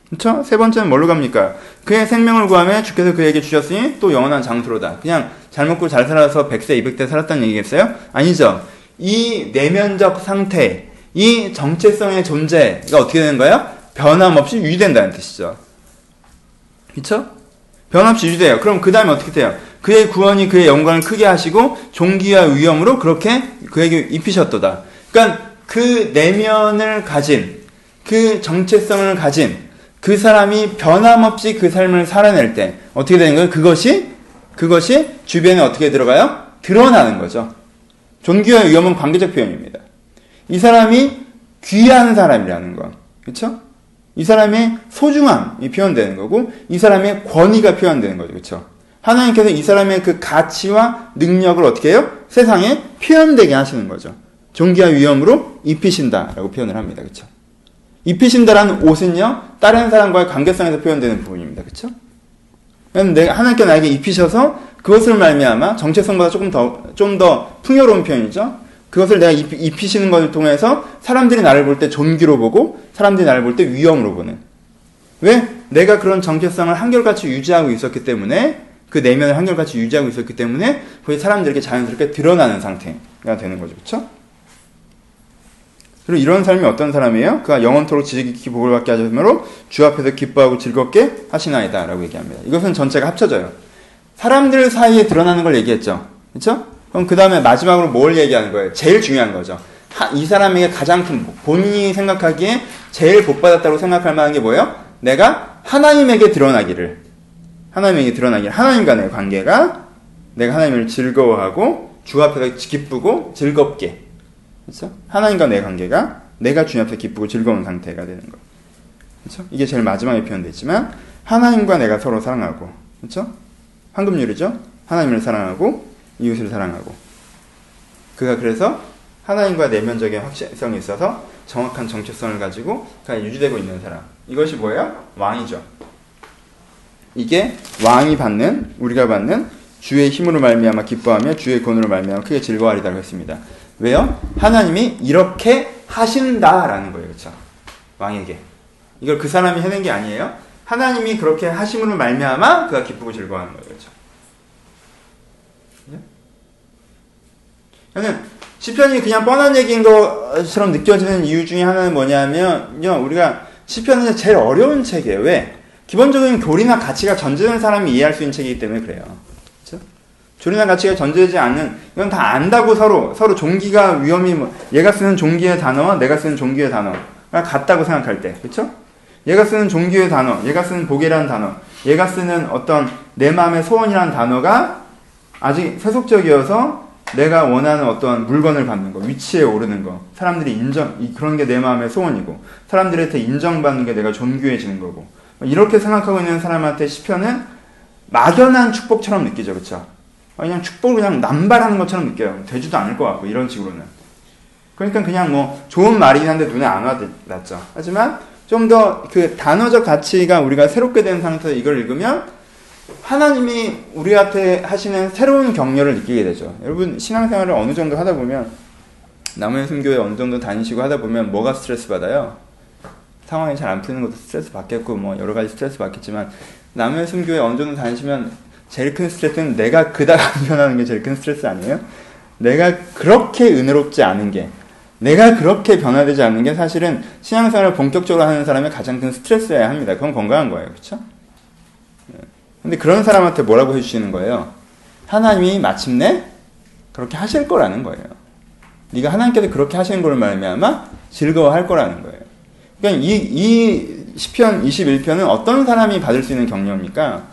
그렇죠? 세 번째는 뭘로 갑니까? 그의 생명을 구하며 주께서 그에게 주셨으니 또 영원한 장수로다. 그냥 잘 먹고 잘 살아서 100세, 200대 살았다는 얘기겠어요? 아니죠. 이 내면적 상태, 이 정체성의 존재가 어떻게 되는 거예요? 변함없이 유지된다는 뜻이죠. 그쵸? 변함없이 유지돼요. 그럼 그 다음에 어떻게 돼요? 그의 구원이 그의 영광을 크게 하시고 종기와 위엄으로 그렇게 그에게 입히셨도다. 그러니까 그 내면을 가진 그 정체성을 가진 그 사람이 변함없이 그 삶을 살아낼 때 어떻게 되는 거예요? 그것이 그것이 주변에 어떻게 들어가요? 드러나는 거죠. 존귀와 위험은 관계적 표현입니다. 이 사람이 귀한 사람이라는 거. 그렇죠? 이 사람의 소중함이 표현되는 거고 이 사람의 권위가 표현되는 거죠. 그렇죠? 하나님께서 이 사람의 그 가치와 능력을 어떻게 해요? 세상에 표현되게 하시는 거죠. 존귀와 위험으로 입히신다라고 표현을 합니다. 그렇죠? 입히신다라는 옷은요. 다른 사람과의 관계성에서 표현되는 부분입니다. 그렇죠? 내가 하나님께 나에게 입히셔서 그것을 말미암아 정체성보다 조금 더 좀 더 풍요로운 표현이죠. 그것을 내가 입, 히시는 것을 통해서 사람들이 나를 볼 때 존귀로 보고 사람들이 나를 볼 때 위험으로 보는. 왜? 내가 그런 정체성을 한결같이 유지하고 있었기 때문에 그 내면을 한결같이 유지하고 있었기 때문에 거기 사람들에게 자연스럽게 드러나는 상태가 되는 거죠. 그렇죠? 그리고 이런 삶이 어떤 사람이에요? 그가 영원토록 지식이 복을 받게 하셨으므로 주 앞에서 기뻐하고 즐겁게 하시나이다 라고 얘기합니다. 이것은 전체가 합쳐져요. 사람들 사이에 드러나는 걸 얘기했죠. 그렇죠? 그럼 그 다음에 마지막으로 뭘 얘기하는 거예요? 제일 중요한 거죠. 이 사람에게 가장 큰 복, 본인이 생각하기에 제일 복 받았다고 생각할 만한 게 뭐예요? 내가 하나님에게 드러나기를. 하나님에게 드러나기를. 하나님과의 관계가 내가 하나님을 즐거워하고 주 앞에서 기쁘고 즐겁게. 그렇죠? 하나님과 내 관계가 내가 주님 앞에서 기쁘고 즐거운 상태가 되는 거. 그렇죠? 이게 제일 마지막에 표현됐지만 하나님과 내가 서로 사랑하고, 그렇죠? 황금률이죠. 하나님을 사랑하고 이웃을 사랑하고. 그가 그래서 하나님과 내면적인 확실성이 있어서 정확한 정체성을 가지고 그가 유지되고 있는 사람. 이것이 뭐예요? 왕이죠. 이게 왕이 받는 우리가 받는 주의 힘으로 말미암아 기뻐하며 주의 권으로 말미암아 크게 즐거워하리라고 했습니다. 왜요? 하나님이 이렇게 하신다라는 거예요. 그렇죠? 왕에게. 이걸 그 사람이 해낸 게 아니에요. 하나님이 그렇게 하심으로 말미암아 그가 기쁘고 즐거워하는 거예요. 그렇죠? 저는 시편이 그냥 뻔한 얘기인 것처럼 느껴지는 이유 중에 하나는 뭐냐면요. 우리가 시편은 제일 어려운 책이에요. 왜? 기본적인 교리나 가치가 전제된 사람이 이해할 수 있는 책이기 때문에 그래요. 교리나 가치가 전제되지 않는 이건 다 안다고 서로 서로 종기가 위험이 뭐 얘가 쓰는 종기의 단어와 내가 쓰는 종기의 단어가 같다고 생각할 때 그렇죠? 얘가 쓰는 종기의 단어, 얘가 쓰는 복이라는 단어, 얘가 쓰는 어떤 내 마음의 소원이라는 단어가 아직 세속적이어서 내가 원하는 어떤 물건을 받는 거, 위치에 오르는 거, 사람들이 인정, 그런 게 내 마음의 소원이고, 사람들한테 인정받는 게 내가 존귀해지는 거고, 이렇게 생각하고 있는 사람한테 시편은 막연한 축복처럼 느끼죠, 그쵸? 그냥 축복을 그냥 남발하는 것처럼 느껴요. 되지도 않을 것 같고, 이런 식으로는. 그러니까 그냥 뭐, 좋은 말이긴 한데 눈에 안 와닿죠. 하지만, 좀 더 그 단어적 가치가 우리가 새롭게 된 상태에서 이걸 읽으면, 하나님이 우리한테 하시는 새로운 격려를 느끼게 되죠. 여러분 신앙생활을 어느 정도 하다 보면 남의 순교에 어느 정도 다니시고 하다 보면 뭐가 스트레스 받아요? 상황이 잘 안 풀리는 것도 스트레스 받겠고 뭐 여러 가지 스트레스 받겠지만 남의 순교에 어느 정도 다니시면 제일 큰 스트레스는 내가 그닥 안 변하는 게 제일 큰 스트레스 아니에요? 내가 그렇게 은혜롭지 않은 게 내가 그렇게 변화되지 않는 게 사실은 신앙생활을 본격적으로 하는 사람의 가장 큰 스트레스여야 합니다. 그건 건강한 거예요. 그렇죠? 근데 그런 사람한테 뭐라고 해주시는 거예요? 하나님이 마침내 그렇게 하실 거라는 거예요. 네가 하나님께서 그렇게 하시는 걸 말미암아 즐거워할 거라는 거예요. 그러니까 이, 이 시편 21편은 어떤 사람이 받을 수 있는 격려입니까?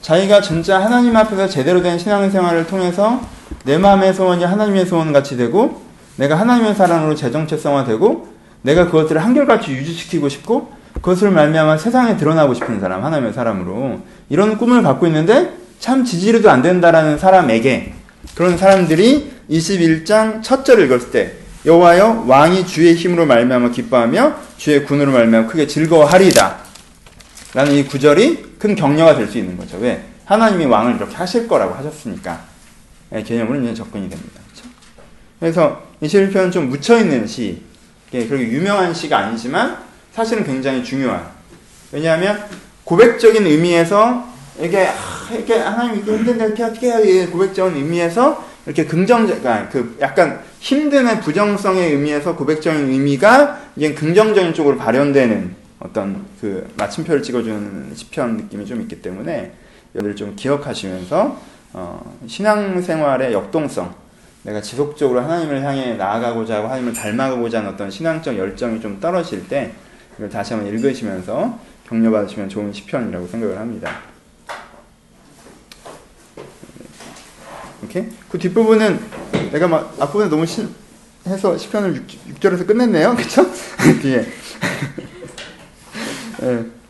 자기가 진짜 하나님 앞에서 제대로 된 신앙생활을 통해서 내 마음의 소원이 하나님의 소원 같이 되고 내가 하나님의 사랑으로 재정체성화되고 내가 그것들을 한결같이 유지시키고 싶고 그것을 말미암아 세상에 드러나고 싶은 사람 하나님의 사람으로 이런 꿈을 갖고 있는데 참 지지리도 안 된다라는 사람에게 그런 사람들이 21장 첫 절을 읽었을 때 여호와여 왕이 주의 힘으로 말미암아 기뻐하며 주의 군으로 말미암아 크게 즐거워하리다 라는 이 구절이 큰 격려가 될 수 있는 거죠. 왜? 하나님이 왕을 이렇게 하실 거라고 하셨으니까 네, 개념으로 이제 접근이 됩니다. 그렇죠? 그래서 21편은 좀 묻혀있는 시 그렇게 유명한 시가 아니지만 사실은 굉장히 중요한 왜냐하면 고백적인 의미에서 이게 아, 이렇게 하나님 이게 힘든데 이렇게 어떻게 해야 고백적인 의미에서 이렇게 긍정적, 그러니까 그 약간 힘듦의 부정성의 의미에서 고백적인 의미가 이게 긍정적인 쪽으로 발현되는 어떤 그 마침표를 찍어주는 시편 느낌이 좀 있기 때문에 여기를 좀 기억하시면서 어, 신앙생활의 역동성, 내가 지속적으로 하나님을 향해 나아가고자 하고 하나님을 닮아가고자 하는 어떤 신앙적 열정이 좀 떨어질 때 이걸 다시 한번 읽으시면서 격려받으시면 좋은 시편이라고 생각을 합니다. 오케이? 그 뒷부분은 내가 막 앞부분에 너무 신, 해서 시편을 6, 절에서 끝냈네요. (laughs) 그쵸? 뒤에. (laughs) 네. (laughs)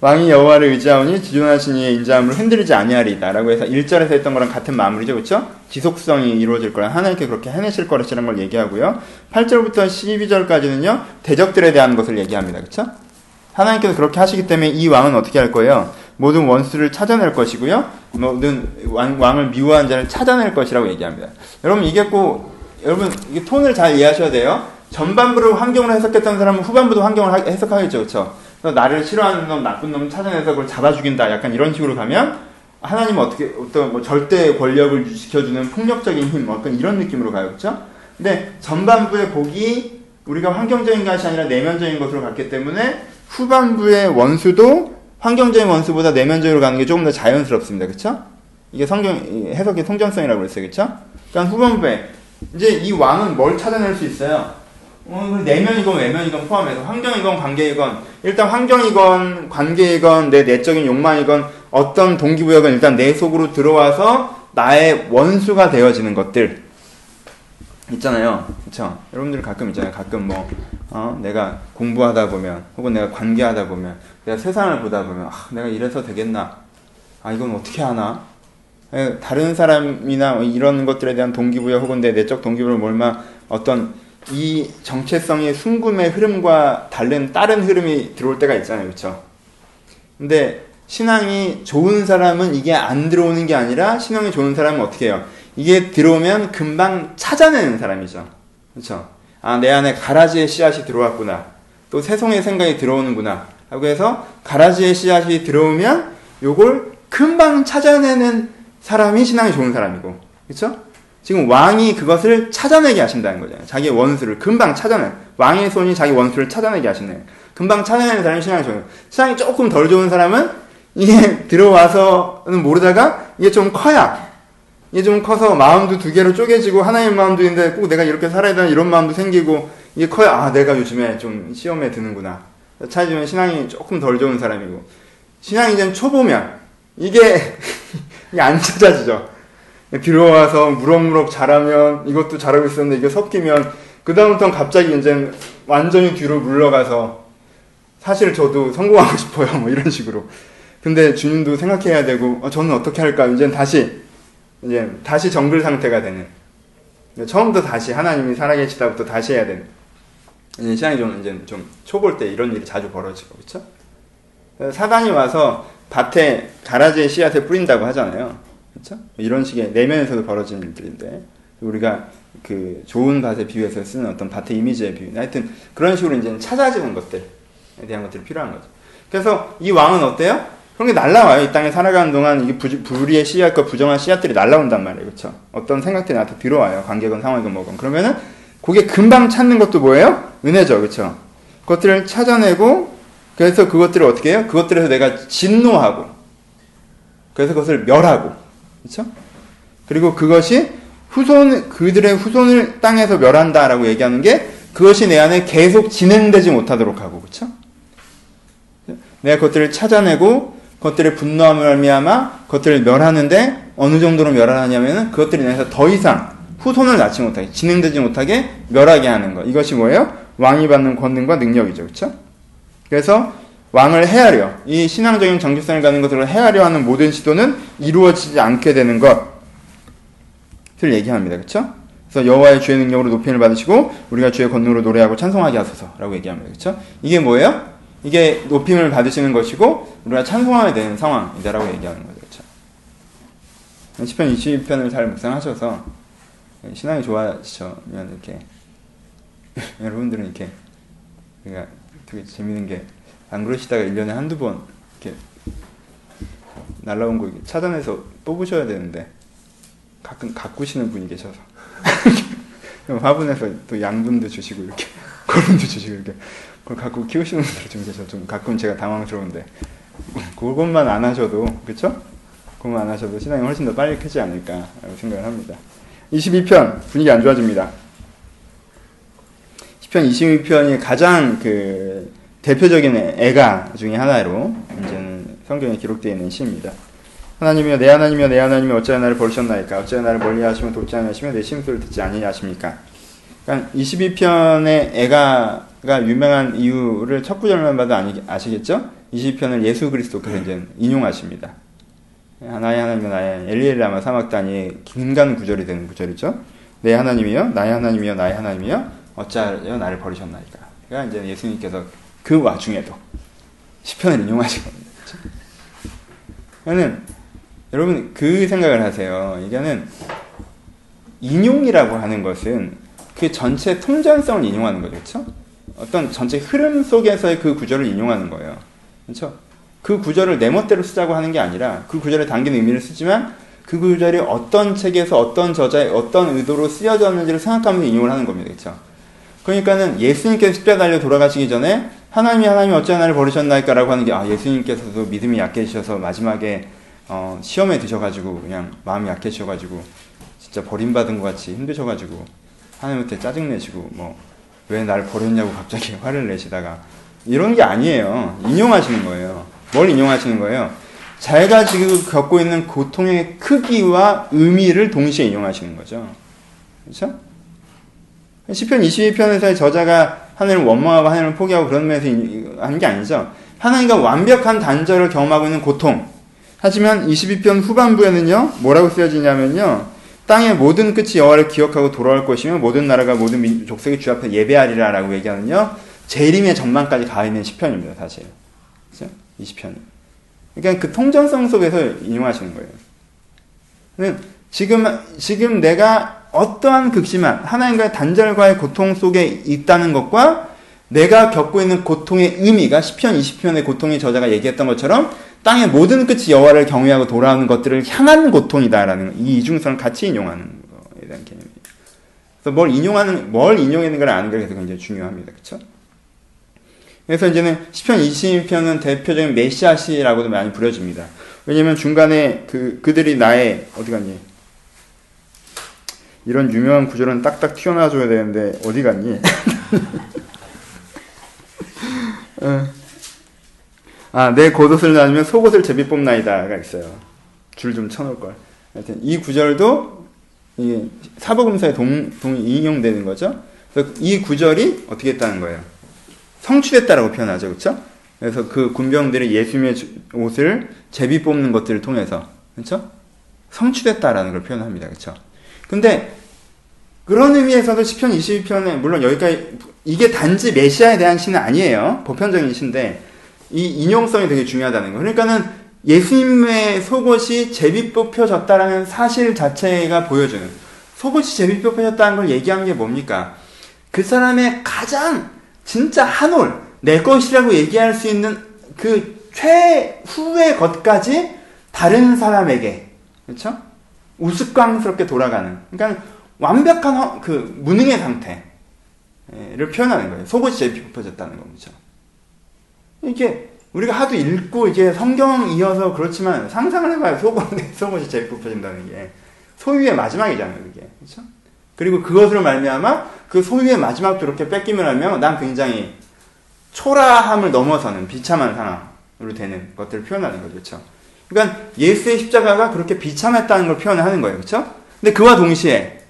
왕이 여호와를 의지하오니 지존하신 이의 인자함으로 흔들리지 아니하리다 라고 해서 1절에서 했던 거랑 같은 마무리죠. 그렇죠? 지속성이 이루어질 거라 하나님께 그렇게 해내실 거라는 걸 얘기하고요. 8절부터 12절까지는요. 대적들에 대한 것을 얘기합니다. 그렇죠? 하나님께서 그렇게 하시기 때문에 이 왕은 어떻게 할 거예요? 모든 원수를 찾아낼 것이고요. 모든 왕, 왕을 미워한 자를 찾아낼 것이라고 얘기합니다. 여러분 이게 꼭 여러분 이게 톤을 잘 이해하셔야 돼요. 전반부를 환경으로 해석했던 사람은 후반부도 환경을 해석하겠죠. 그렇죠? 나를 싫어하는 놈, 나쁜 놈 찾아내서 그걸 잡아 죽인다. 약간 이런 식으로 가면 하나님은 어떻게 어떤 뭐 절대 권력을 지켜주는 폭력적인 힘, 뭐 약간 이런 느낌으로 가요, 그렇죠? 근데 전반부의 복이 우리가 환경적인 것이 아니라 내면적인 것으로 갔기 때문에 후반부의 원수도 환경적인 원수보다 내면적으로 가는 게 조금 더 자연스럽습니다, 그렇죠? 이게 성경 해석의 통전성이라고 그랬어요, 그렇죠? 그러니까 후반부에 이제 이 왕은 뭘 찾아낼 수 있어요? 어, 내면이건 외면이건 포함해서 환경이건 관계이건 일단 환경이건 관계이건 내 내적인 욕망이건 어떤 동기부여건 일단 내 속으로 들어와서 나의 원수가 되어지는 것들 있잖아요. 그쵸? 여러분들 가끔 있잖아요. 가끔 뭐 어, 내가 공부하다 보면, 혹은 내가 관계하다 보면, 내가 세상을 보다 보면, 아, 내가 이래서 되겠나? 아, 이건 어떻게 하나? 에, 다른 사람이나 이런 것들에 대한 동기부여 혹은 내 내적 동기부여를 몰마 어떤 이 정체성의 순금의 흐름과 다른 다른 흐름이 들어올 때가 있잖아요. 그렇죠? 근데 신앙이 좋은 사람은 이게 안 들어오는 게 아니라 신앙이 좋은 사람은 어떻게 해요? 이게 들어오면 금방 찾아내는 사람이죠. 그렇죠? 아, 내 안에 가라지의 씨앗이 들어왔구나. 또 새송의 생각이 들어오는구나. 하고 해서 가라지의 씨앗이 들어오면 요걸 금방 찾아내는 사람이 신앙이 좋은 사람이고. 그렇죠? 지금 왕이 그것을 찾아내게 하신다는 거잖아요. 자기의 원수를 금방 찾아내. 왕의 손이 자기 원수를 찾아내게 하시네. 금방 찾아내는 사람이 신앙이 좋아요. 신앙이 조금 덜 좋은 사람은 이게 들어와서는 모르다가 이게 좀 커야 이게 좀 커서 마음도 두 개로 쪼개지고 하나님 마음도 있는데 꼭 내가 이렇게 살아야 되는 이런 마음도 생기고 이게 커야 아 내가 요즘에 좀 시험에 드는구나. 찾으면 신앙이 조금 덜 좋은 사람이고 신앙이 이제 초보면 이게 (laughs) 안 찾아지죠. 들어와서 무럭무럭 자라면 이것도 잘하고 있었는데 이게 섞이면 그 다음부터는 갑자기 이제 완전히 뒤로 물러가서 사실 저도 성공하고 (laughs) 싶어요. 뭐 이런 식으로. 근데 주님도 생각해야 되고 어, 저는 어떻게 할까? 이제 다시 이제 다시 정글 상태가 되는 처음부터 다시 하나님이 살아계시다부터 다시 해야 되는 이제 시간이 좀 이제 좀 초볼 때 이런 일이 자주 벌어지고 그렇죠? 사단이 와서 밭에 가라지의 씨앗을 뿌린다고 하잖아요. 그렇죠? 이런 식의 내면에서도 벌어지는 일들인데 우리가 그 좋은 밭에 비유해서 쓰는 어떤 밭의 이미지의 비유. 하여튼 그런 식으로 이제 찾아지는 것들에 대한 것들이 필요한 거죠. 그래서 이 왕은 어때요? 그런 게 날라와요. 이 땅에 살아가는 동안 이게 부, 불의의 씨앗과 부정한 씨앗들이 날라온단 말이에요. 그렇죠? 어떤 생각들이 나한테 들어와요. 관계건 상황이건 뭐건. 그러면은 그게 금방 찾는 것도 뭐예요? 은혜죠. 그렇죠? 그것들을 찾아내고 그래서 그것들을 어떻게 해요? 그것들에서 내가 진노하고 그래서 그것을 멸하고 그렇죠? 그리고 그것이 후손 그들의 후손을 땅에서 멸한다라고 얘기하는 게 그것이 내 안에 계속 진행되지 못하도록 하고 그렇죠? 내가 그것들을 찾아내고 그것들의 분노함을 알미암아 그것들을 멸하는데 어느 정도로 멸하냐면은 그것들이 인해서 더 이상 후손을 낳지 못하게 진행되지 못하게 멸하게 하는 것 이것이 뭐예요? 왕이 받는 권능과 능력이죠, 그렇죠? 그래서 왕을 헤아려 이 신앙적인 정체성을 가는 것들을 헤아려 하는 모든 시도는 이루어지지 않게 되는 것을 얘기합니다, 그렇죠? 그래서 여호와의 주의 능력으로 높임을 받으시고 우리가 주의 권능으로 노래하고 찬송하게 하소서라고 얘기합니다, 그렇죠? 이게 뭐예요? 이게 높임을 받으시는 것이고 우리가 찬송하게 되는 상황이다라고 얘기하는 거죠. 그렇죠? 10편 20편을 잘 묵상하셔서 신앙이 좋아지면 이렇게 (laughs) 여러분들은 이렇게 그러니까 되게 재밌는 게 안 그러시다가 1년에 한두 번 이렇게 날라온 거 찾아내서 뽑으셔야 되는데 가끔 가꾸시는 분이 계셔서 (laughs) 화분에서 또 양분도 주시고 이렇게 (laughs) 거름도 주시고 이렇게 그걸 갖고 키우시는 분들 좀 계셔. 좀 가끔 제가 당황스러운데. 그것만 안 하셔도, 그쵸? 그것만 안 하셔도 신앙이 훨씬 더 빨리 크지 않을까라고 생각을 합니다. 22편, 분위기 안 좋아집니다. 10편 22편이 가장 그 대표적인 애가 중에 하나로 이제는 성경에 기록되어 있는 시입니다. 하나님이여 내 하나님이여 내 하나님이 어찌하여 나를 버리셨나이까 어찌하여 나를 멀리하시면 돕지 않으시며 내 심소를 듣지 아니하십니까 그러니까 22편의 애가 가 유명한 이유를 첫 구절만 봐도 아니, 아시겠죠? 22편을 예수 그리스도께서 이제 인용하십니다. 나의 하나님이여 나의 엘리엘라마 사막단이 긴간 구절이 되는 구절이죠. 내 하나님이여 나의 하나님이여 나의 하나님이여 어찌하여 나를 버리셨나이까. 그러니까 이제 예수님께서 그 와중에도 10편을 인용하신 겁니다. 그러니까 여러분 그 생각을 하세요. 이거는 인용이라고 하는 것은 그 전체 통전성을 인용하는 거죠. 그렇죠? 어떤 전체 흐름 속에서의 그 구절을 인용하는 거예요. 그렇죠? 그 구절을 내 멋대로 쓰자고 하는 게 아니라 그 구절에 담긴 의미를 쓰지만 그 구절이 어떤 책에서 어떤 저자의 어떤 의도로 쓰여졌는지를 생각하면서 인용을 하는 겁니다. 그렇죠? 그러니까는 예수님께서 십자가 달려 돌아가시기 전에 하나님이 하나님이 어찌 나를 버리셨나이까라고 하는 게 아 예수님께서도 믿음이 약해지셔서 마지막에 어, 시험에 드셔가지고 그냥 마음이 약해지셔가지고 진짜 버림받은 것 같이 힘드셔가지고 하나님한테 짜증내시고 뭐 왜 날 버렸냐고 갑자기 (laughs) 화를 내시다가 이런 게 아니에요. 인용하시는 거예요. 뭘 인용하시는 거예요? 자기가 지금 겪고 있는 고통의 크기와 의미를 동시에 인용하시는 거죠. 그렇죠? 시편 22편에서의 저자가 하나님을 원망하고 하나님을 포기하고 그런 면에서 하는 게 아니죠. 하나님과 완벽한 단절을 경험하고 있는 고통. 하지만 22편 후반부에는요, 뭐라고 쓰여지냐면요, 땅의 모든 끝이 여호와를 기억하고 돌아올 것이며 모든 나라가 모든 민, 족속이 주 앞에 예배하리라라고 얘기하는요, 재림의 전망까지 가 있는 시편입니다, 사실. 그죠? 20편이. 그러니까 그 통전성 속에서 인용하시는 거예요. 지금, 지금 내가 어떠한 극심한 하나님과의 단절과의 고통 속에 있다는 것과 내가 겪고 있는 고통의 의미가 10편, 20편의 고통의 저자가 얘기했던 것처럼 땅의 모든 끝이 여호와를 경외하고 돌아오는 것들을 향한 고통이다라는 이 이중성을 같이 인용하는 거에 대한 개념이에요. 그래서 뭘 인용하는 뭘 인용하는 걸 아는 게 굉장히 중요합니다. 그렇죠? 그래서 이제는 10편, 20편은 대표적인 메시아시라고도 많이 부려집니다. 왜냐면 중간에 그 그들이 나의 어디 갔니? 이런 유명한 구절은 딱딱 튀어나와줘야 되는데 어디 갔니? (laughs) 어. 아, 내 겉옷을 나누면 속옷을 제비 뽑나이다가 있어요. 줄 좀 쳐놓을 걸. 하여튼 이 구절도 이 사복음서에 동, 동 인용되는 거죠. 그래서 이 구절이 어떻게 했다는 거예요? 성취됐다라고 표현하죠, 그렇죠? 그래서 그 군병들이 예수님의 옷을 제비 뽑는 것들을 통해서 그렇죠? 성취됐다라는 걸 표현합니다, 그렇죠? 근데 그런 의미에서도 시편 22편에 물론 여기까지 이게 단지 메시아에 대한 시는 아니에요. 보편적인 시인데 이 인용성이 되게 중요하다는 거. 그러니까는 예수님의 속옷이 제비 뽑혀졌다라는 사실 자체가 보여주는 속옷이 제비 뽑혀졌다는 걸 얘기하는 게 뭡니까? 그 사람의 가장 진짜 한 올, 내 것이라고 얘기할 수 있는 그 최후의 것까지 다른 사람에게, 그렇죠? 우스꽝스럽게 돌아가는. 그러니까 완벽한 허, 그 무능의 상태를 표현하는 거예요. 속옷이 제비 뽑혀졌다는 겁니다. 이게 우리가 하도 읽고 이게 성경 이어서 그렇지만 상상을 해봐요. 속옷, 속옷이 제비 뽑혀진다는 게 소유의 마지막이잖아요. 그게 그렇죠? 그리고 그것으로 말미암아 그 소유의 마지막도 이렇게 뺏기면 하면 난 굉장히 초라함을 넘어서는 비참한 상황으로 되는 것들을 표현하는 거죠. 그렇죠? 그러니까 예수의 십자가가 그렇게 비참했다는 걸 표현하는 거예요. 그렇죠? 근데 그와 동시에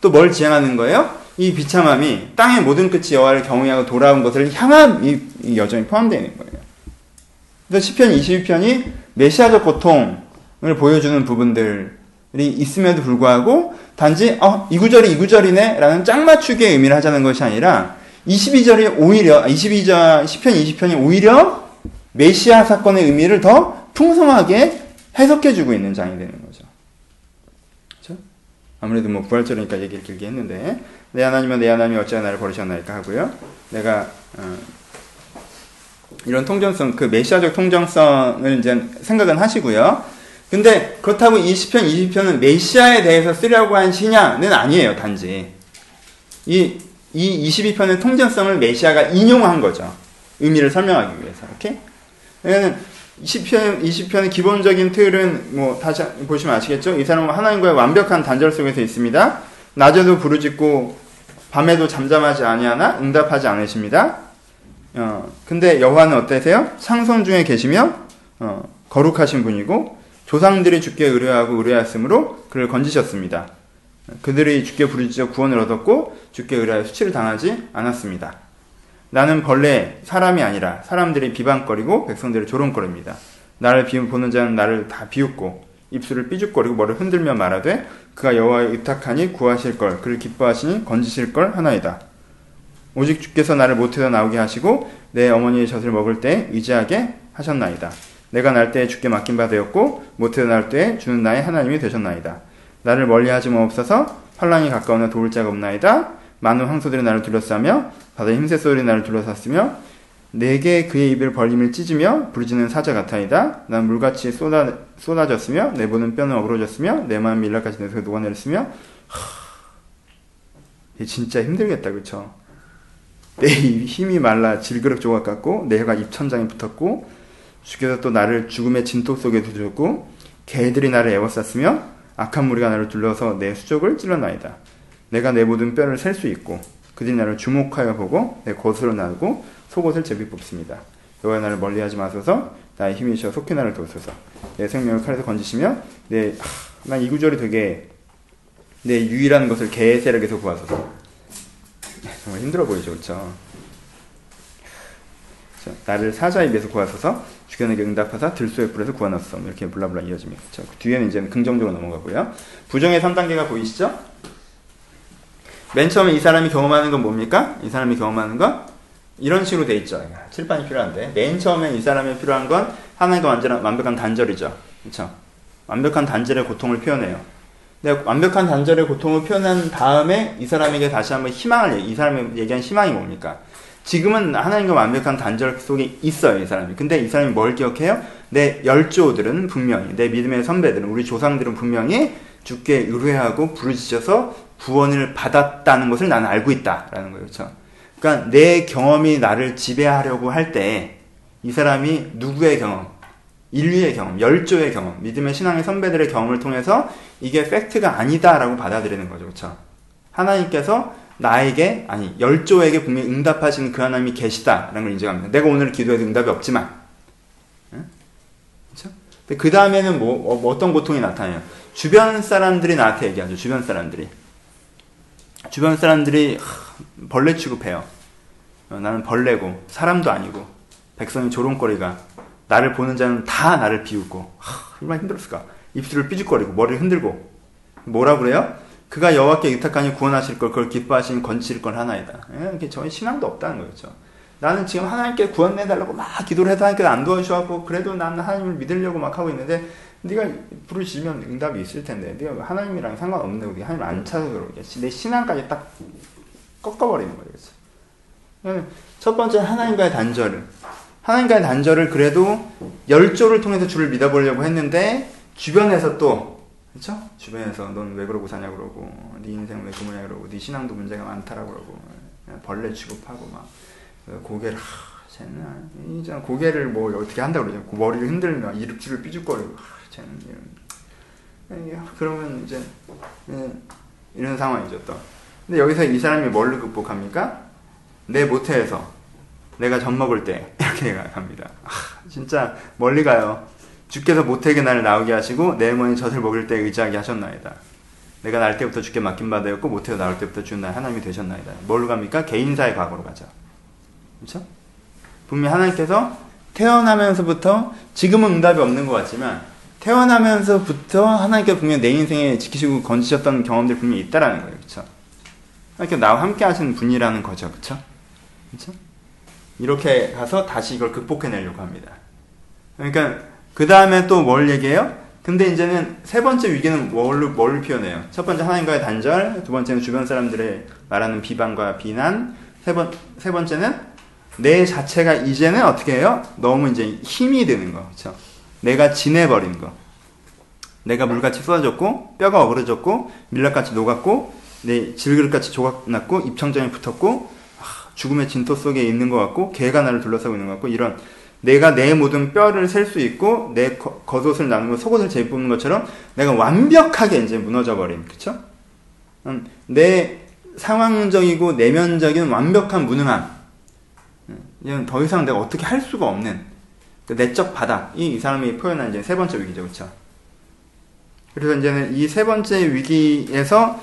또 뭘 지향하는 거예요? 이 비참함이 땅의 모든 끝이 여호와를 경외하고 돌아온 것을 향한 이, 이 여정이 포함되어 있는 거예요. 그래서 시편 22편이 메시아적 고통을 보여주는 부분들이 있음에도 불구하고 단지 어, 이 구절이 이 구절이네라는 짝 맞추기의 의미를 하자는 것이 아니라 22절이 오히려 22절 시편 20편이 오히려 메시아 사건의 의미를 더 풍성하게 해석해 주고 있는 장이 되는 거죠. 그렇죠? 아무래도 뭐 부활절이니까 얘기를 길게 했는데 내 하나님은 내 하나님이 어찌하여 나를 버리셨나이까 하고요. 내가 어, 이런 통정성, 그 메시아적 통정성을 이제 생각은 하시고요. 근데 그렇다고 이 시편 20편은 메시아에 대해서 쓰려고 한 시냐는 아니에요, 단지. 이, 이 22편의 통전성을 메시아가 인용한 거죠. 의미를 설명하기 위해서. 이렇게? 왜냐면 20편, 20편의 기본적인 틀은 뭐 다시 보시면 아시겠죠? 이 사람은 하나님과의 완벽한 단절 속에서 있습니다. 낮에도 부르짖고 밤에도 잠잠하지 아니하나 응답하지 않으십니다. 어, 근데 여호와는 어떠세요? 상선 중에 계시며 어, 거룩하신 분이고 조상들이 주께 의뢰하고 의뢰하였으므로 그를 건지셨습니다. 그들이 주께 부르짖어 구원을 얻었고 주께 의뢰하여 수치를 당하지 않았습니다. 나는 벌레 사람이 아니라 사람들이 비방거리고 백성들이 조롱거립니다. 나를 보는 자는 나를 다 비웃고 입술을 삐죽거리고 머리를 흔들며 말하되 그가 여호와의 의탁하니 구하실 걸 그를 기뻐하시니 건지실 걸 하나이다. 오직 주께서 나를 모태에서 나오게 하시고 내 어머니의 젖을 먹을 때 의지하게 하셨나이다. 내가 날 때에 주께 맡긴 바 되었고 모태에서 날 때에 주는 나의 하나님이 되셨나이다. 나를 멀리하지 마옵소서 환란이 가까우나 도울 자가 없나이다. 많은 황소들이 나를 둘러싸며 바다의 힘새 소리 나를 둘러쌌으며 내게 그의 입을 벌림을 찢으며 부르짖는 사자 같아이다. 난 물같이 쏟아, 쏟아졌으며 내 보는 뼈는 어그러졌으며 내 마음 밀라까지 내 속에 녹아내렸으며 하... 진짜 힘들겠다 그쵸? 내 힘이 말라 질그럭 조각 같고 내 혀가 입천장에 붙었고 주께서 또 나를 죽음의 진토 속에 두셨고 개들이 나를 애워쌌으며 악한 무리가 나를 둘러서 내 수족을 찔러나이다. 내가 내 모든 뼈를 셀 수 있고 그들이 나를 주목하여 보고 내 것으로 나누고 속옷을 제비 뽑습니다. 여호와 나를 멀리하지 마소서 나의 힘이시여 속히 나를 도우소서 내 생명을 칼에서 건지시며 내 난 이 구절이 되게 내 유일한 것을 개세력에서 구하소서 (laughs) 정말 힘들어 보이죠, 그렇죠? 나를 사자의 입에서 구하소서 주견에게 응답하사 들소의 불에서 구하소서 뭐 이렇게 블라블라 이어집니다. 그 뒤에는 이제 긍정적으로 넘어가고요. 부정의 3단계가 보이시죠? 맨 처음에 이 사람이 경험하는 건 뭡니까? 이 사람이 경험하는 건 이런 식으로 돼 있죠. 칠판이 필요한데 맨 처음에 이 사람이 필요한 건 하나님과 완전 완벽한 단절이죠. 그렇죠? 완벽한 단절의 고통을 표현해요. 근데 완벽한 단절의 고통을 표현한 다음에 이 사람에게 다시 한번 희망을 이 사람이 얘기한 희망이 뭡니까? 지금은 하나님과 완벽한 단절 속에 있어요, 이 사람이. 근데 이 사람이 뭘 기억해요? 내 열조들은 분명히, 내 믿음의 선배들은, 우리 조상들은 분명히 주께 의뢰하고 부르짖어서 구원을 받았다는 것을 나는 알고 있다라는 거예요, 그렇죠? 그러니까 내 경험이 나를 지배하려고 할 때 이 사람이 누구의 경험, 인류의 경험, 열조의 경험, 믿음의 신앙의 선배들의 경험을 통해서 이게 팩트가 아니다라고 받아들이는 거죠, 그렇죠? 하나님께서 나에게 아니 열조에게 분명히 응답하시는 그 하나님이 계시다라는 걸 인정합니다. 내가 오늘 기도해도 응답이 없지만, 그렇죠? 그 다음에는 뭐, 뭐 어떤 고통이 나타나요? 주변 사람들이 나한테 얘기하죠. 주변 사람들이 주변 사람들이 벌레 취급해요. 어, 나는 벌레고 사람도 아니고 백성이 조롱거리가 나를 보는 자는 다 나를 비웃고 얼마나 힘들었을까. 입술을 삐죽거리고 머리를 흔들고 뭐라 그래요? 그가 여호와께 의탁하니 구원하실 걸 그걸 기뻐하시는 건치실 건 하나이다. 이게 저희 신앙도 없다는 거죠. 나는 지금 하나님께 구원해달라고 막 기도를 해도 하나님께서 안 도와주셔갖고 그래도 나는 하나님을 믿으려고 막 하고 있는데 네가 부르시면 응답이 있을 텐데 네가 하나님이랑 상관없는데 우리 하나님 안 찾아서 그러겠지. 내 신앙까지 딱 꺾어버리는 거죠. 첫 번째 하나님과의 단절을 하나님과의 단절을 그래도 열조를 통해서 주를 믿어보려고 했는데 주변에서 또 그렇죠? 주변에서 넌 왜 그러고 사냐 그러고 네 인생 왜그 모양 그러고 네 신앙도 문제가 많다라고 그러고 벌레 취급하고 막 고개를 하, 쟤는 이제 고개를 뭐 어떻게 한다 그러죠? 머리를 흔들며 이륙줄을 삐죽거리고 하, 쟤는 이런 그러면 이제 예, 이런 상황이죠 또. 근데 여기서 이 사람이 뭘로 극복합니까? 내 모태에서 내가 젖 먹을 때 이렇게 (laughs) 갑니다. 아, 진짜 멀리 가요. 주께서 모태에게 나를 나오게 하시고 내 어머니 젖을 먹을 때 의지하게 하셨나이다. 내가 날 때부터 주께 맡긴 바 되었고 모태가 나올 때부터 주는 날 하나님이 되셨나이다. 뭘로 갑니까? 개인사의 과거로 가죠. 그렇죠? 분명 하나님께서 태어나면서부터 지금은 응답이 없는 것 같지만 태어나면서부터 하나님께서 분명 내 인생에 지키시고 건지셨던 경험들 분명히 있다라는 거예요. 그렇죠? 하나님께서 나와 함께 하시는 분이라는 거죠. 그렇죠? 그렇죠? 이렇게 가서 다시 이걸 극복해내려고 합니다. 그러니까 그 다음에 또 뭘 얘기해요? 근데 이제는 세 번째 위기는 뭘로, 뭘 표현해요? 첫 번째 하나님과의 단절, 두 번째는 주변 사람들의 말하는 비방과 비난, 세, 번, 세 번째는 내 자체가 이제는 어떻게 해요? 너무 이제 힘이 드는 거. 그쵸? 내가 지내버린 거. 내가 물같이 쏟아졌고, 뼈가 어그러졌고, 밀랍같이 녹았고, 내 질그릇같이 조각났고, 입천장에 붙었고, 죽음의 진토 속에 있는 것 같고, 개가 나를 둘러싸고 있는 것 같고, 이런 내가 내 모든 뼈를 셀 수 있고 내 겉옷을 나누고 속옷을 재입는 것처럼 내가 완벽하게 이제 무너져 버린 그쵸? 음, 내 상황적이고 내면적인 완벽한 무능함 음, 이건 더 이상 내가 어떻게 할 수가 없는 그 내적 바닥 이 이 사람이 표현한 이제 세 번째 위기죠 그쵸? 그래서 이제는 이 세 번째 위기에서